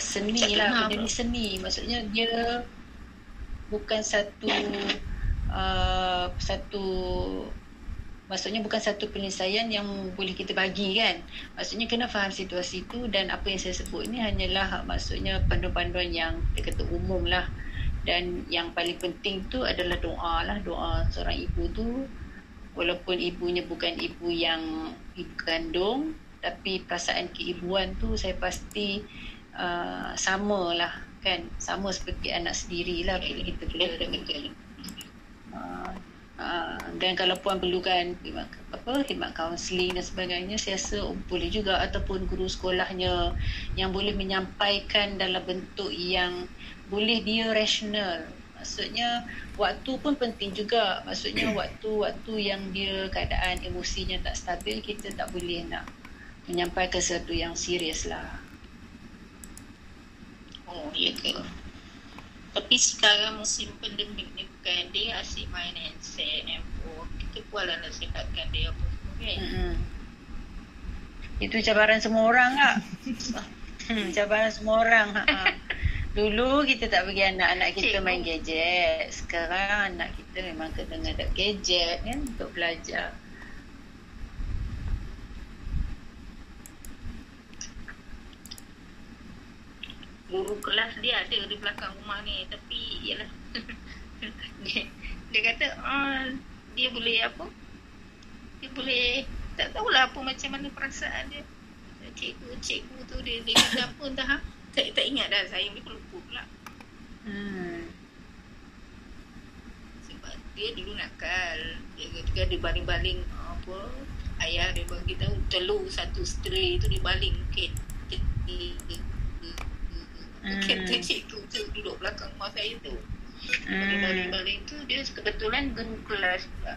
seni lah benda ni seni. Maksudnya dia bukan satu uh, satu maksudnya bukan satu penyelesaian yang boleh kita bagi kan. Maksudnya kena faham situasi tu dan apa yang saya sebut ni hanyalah maksudnya panduan-panduan yang dia kata umum lah. Dan yang paling penting tu adalah doa lah doa seorang ibu tu. Walaupun ibunya bukan ibu yang ibu kandung tapi perasaan keibuan tu saya pasti uh, sama lah kan. Sama seperti anak sendiri lah bila kita betul-betul uh, Uh, dan kalau puan perlukan khidmat, apa khidmat kaunseling dan sebagainya saya rasa boleh juga. Ataupun guru sekolahnya yang boleh menyampaikan dalam bentuk yang boleh dia rasional maksudnya waktu pun penting juga. Maksudnya waktu-waktu yang dia keadaan emosinya tak stabil kita tak boleh nak menyampaikan sesuatu yang serius lah.
Oh ya ke tapi sekarang musim pandemik ni bukan dia asyik main handset handphone kita pun lah nasihatkan dia apa semua kan mm-hmm.
itu cabaran semua orang tak hmm, cabaran semua orang ha. [LAUGHS] dulu kita tak bagi anak-anak kita Cikgu. main gadget sekarang anak kita memang kena ada gadget kan untuk belajar
guru kelas dia ada di belakang rumah ni tapi ialah [LAUGHS] dia, dia kata oh, dia boleh apa? Dia boleh tak tahulah apa macam mana perasaan dia. Cikgu cikgu tu dia dia kata apa entah ha? tak, tak ingat dah saya ni pelupa pula. Hmm. sebab dia dulu nakal dia ketika dia baling-baling apa ayah dia bagi tahu telur satu stray tu dibaling ke Hmm. Cikgu tu duduk belakang rumah saya tu. Hmm. Balik-balik tu dia kebetulan guru kelas pula.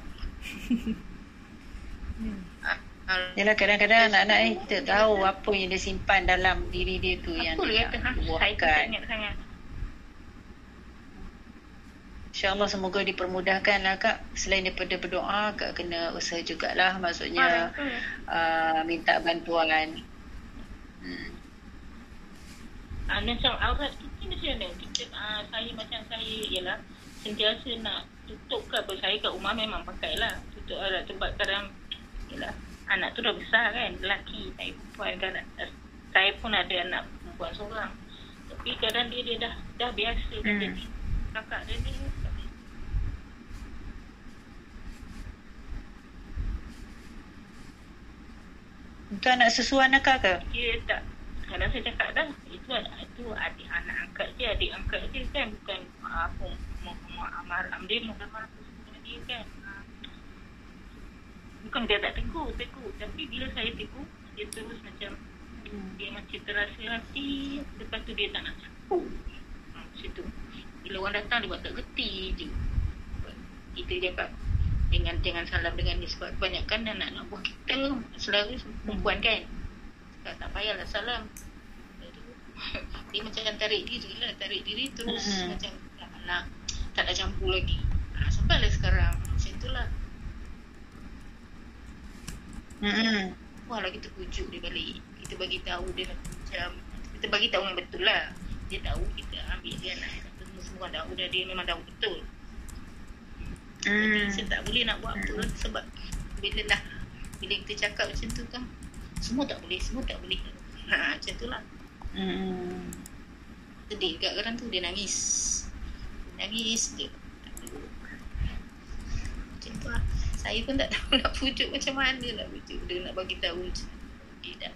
hmm. Yalah kadang-kadang anak-anak ni kita tahu apa yang dia simpan dalam diri dia tu yang dia nak buahkan. InsyaAllah semoga dipermudahkan lah kak. Selain daripada berdoa, kak kena usaha jugalah. Maksudnya uh, minta bantuan.
Hmm uh, macam aurat kita macam mana? Kita uh, saya macam saya ialah sentiasa nak tutup ke apa saya kat rumah memang pakai lah tutup aurat. Sebab kadang ialah anak tu dah besar kan lelaki saya perempuan kan saya pun ada anak perempuan seorang. Tapi kadang dia dia dah dah biasa hmm. dah jadi kakak dia ni.
Itu anak sesuai anak kakak?
Ya tak kadang saya cakap dah itu itu adik anak angkat dia adik angkat dia kan bukan apa maram dia maram dia kan. Bukan dia tak tegur tegur. Tapi bila saya tegur dia terus macam dia macam terasa hati lepas tu dia tak nak cakap ha, situ bila orang datang dia buat tak geti je. Kita cakap dengan jangan salam dengan ni sebab kebanyakan anak nak buat kita selalu perempuan kan tak, tak payahlah salam. [LAUGHS] Dia macam tarik diri lah tarik diri terus uh-huh. macam tak nak tak nak campur lagi. Ha, sampailah sekarang. Macam itulah wah lah kita pujuk dia balik kita bagi tahu dia macam kita bagi tahu yang betul lah. Dia tahu kita ambil dia nak semua semua dah dia memang tahu betul. Hmm. Saya tak boleh nak buat apa hmm. sebab bila dah bila kita cakap macam tu kan semua tak boleh semua tak boleh. Ha, macam tu lah. Hmm. sedih kat kadang tu dia nangis. Nangis dia macam tu lah. Saya pun tak [LAUGHS] tahu nak pujuk macam mana nak pujuk. Dia nak bagi tahu dia dah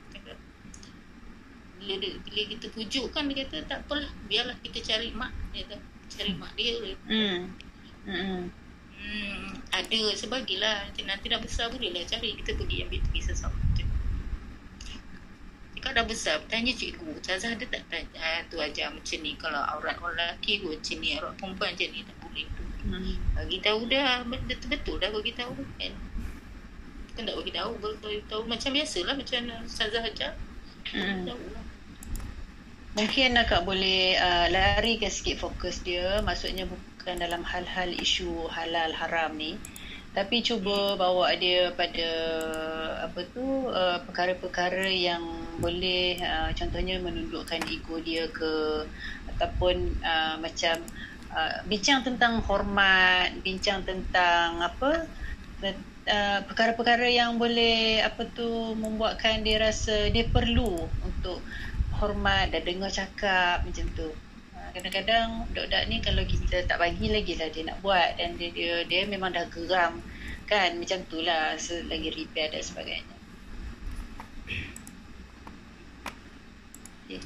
bila, dia, bila kita pujuk kan dia kata tak apalah biarlah kita cari mak. Dia kata cari mak dia hmm. Hmm. Hmm, ada. Sebagilah nanti, nanti dah besar boleh lah cari. Kita pergi ambil pergi sesama kau dah besar tanya cikgu. Ustazah ada tak tanya ah, tu ajar macam ni. Kalau aurat orang lelaki pun macam ni. Aurat perempuan macam ni tak boleh. Tu hmm. bagi tahu dah. Betul-betul dah bagi tahu kan? Kan tak bagi tahu. Bagi tahu macam biasalah macam Ustazah ajar. Hmm.
Lah. Mungkin akak boleh uh, lari ke sikit fokus dia. Maksudnya bukan dalam hal-hal isu halal haram ni tapi cuba bawa dia pada apa tu uh, perkara-perkara yang boleh uh, contohnya menundukkan ego dia ke ataupun uh, macam uh, bincang tentang hormat bincang tentang apa uh, perkara-perkara yang boleh apa tu membuatkan dia rasa dia perlu untuk hormat dan dengar cakap macam tu kadang-kadang budak-budak ni kalau kita tak bagi lagi lah dia nak buat dan dia dia, dia memang dah geram kan? Macam tu lah lagi repair dan sebagainya. Okay.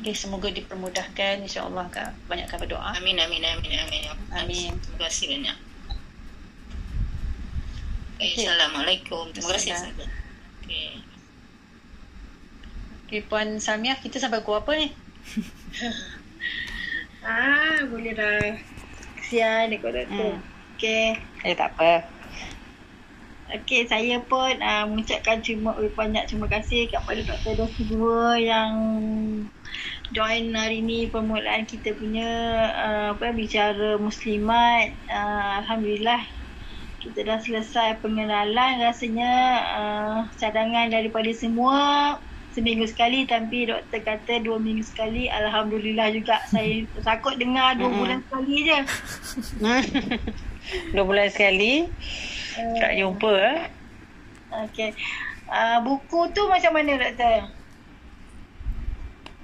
okay semoga dipermudahkan. insyaAllah kak. Banyakkan berdoa
amin amin amin amin.
Amin.
Terima kasih banyak. Okay. Assalamualaikum. Terima kasih
okay. okay Puan Samiah kita sampai pukul apa ni [LAUGHS]
Ah, boleh dah. Kesian kot doktor. Hmm. Okay.
Eh, tak apa.
Okay, saya pun uh, mengucapkan terima banyak terima kasih kepada Dr. Dosi Dua yang join hari ni permulaan kita punya uh, apa bicara muslimat. Uh, Alhamdulillah kita dah selesai pengenalan rasanya uh, cadangan daripada semua seminggu sekali tapi doktor kata dua minggu sekali. Alhamdulillah juga saya [LAUGHS] takut dengar dua mm bulan sekali je. [LAUGHS]
Dua bulan sekali. Uh, tak jumpa eh?
Okey. Uh, buku tu macam mana doktor?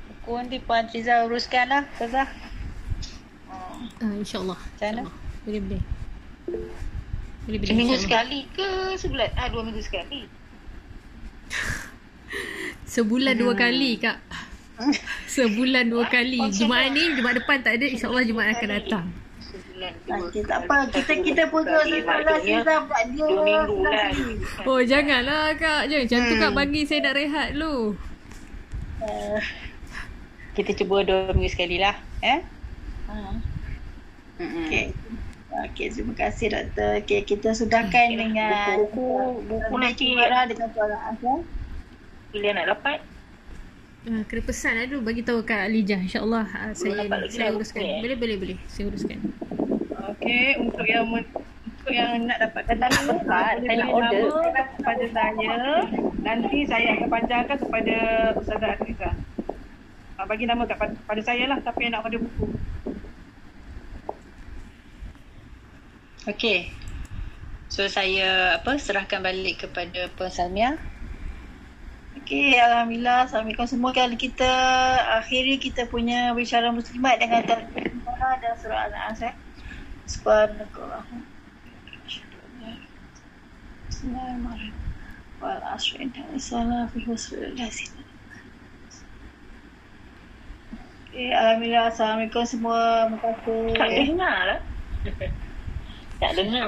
Buku nanti puan Triza uruskan lah Tazah
uh, insyaallah.
Macam
boleh boleh.
Seminggu sekali ke sebulan? Ah, dua minggu sekali. [LAUGHS]
Sebulan dua hmm. kali kak. [LAUGHS] Sebulan dua kali. Jumaat ni, Jumaat depan tak ada. InsyaAllah Jumaat akan datang.
Okay, tak apa. Kita kita putus sekolah kita buat dia. Dua minggu lah.
Oh, janganlah kak. Jangan macam tu kak. Bagi saya nak rehat dulu.
Uh, kita cuba dua minggu sekali lah. Eh?
Uh. Okay. Okay, terima kasih doktor. Okay, kita sudahkan okay, dengan
buku, buku, buku nanti.
Dengan suara Azhar
bila nak dapat?
Uh, kena pesan lah dulu bagi tahu Kak Alijah. InsyaAllah uh, saya, saya uruskan. Okay. Boleh, boleh, boleh. Saya uruskan.
Okay, untuk yang untuk yang nak dapatkan nama,
pesan, saya nak order
kepada saya. Nanti saya akan panjangkan kepada Ustazah Aziza. Uh, bagi nama kepada saya lah siapa yang nak order buku.
Okay. So saya apa serahkan balik kepada Puan Salmia.
Okey, Alhamdulillah. Assalamualaikum semua. Kali kita akhiri kita punya bicara muslimat dengan Tarikah dan surah Al-Nas. Eh. Bismillahirrahmanirrahim. Wal asri inna salah fi husnul lazim. Okay, Alhamdulillah. Assalamualaikum semua. Terima kasih.
Tak dengar lah. tak dengar.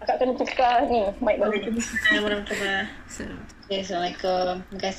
Akak kena tukar ni. Mic balik. Assalamualaikum warahmatullahi wabarakatuh. Assalamualaikum. Terima kasih.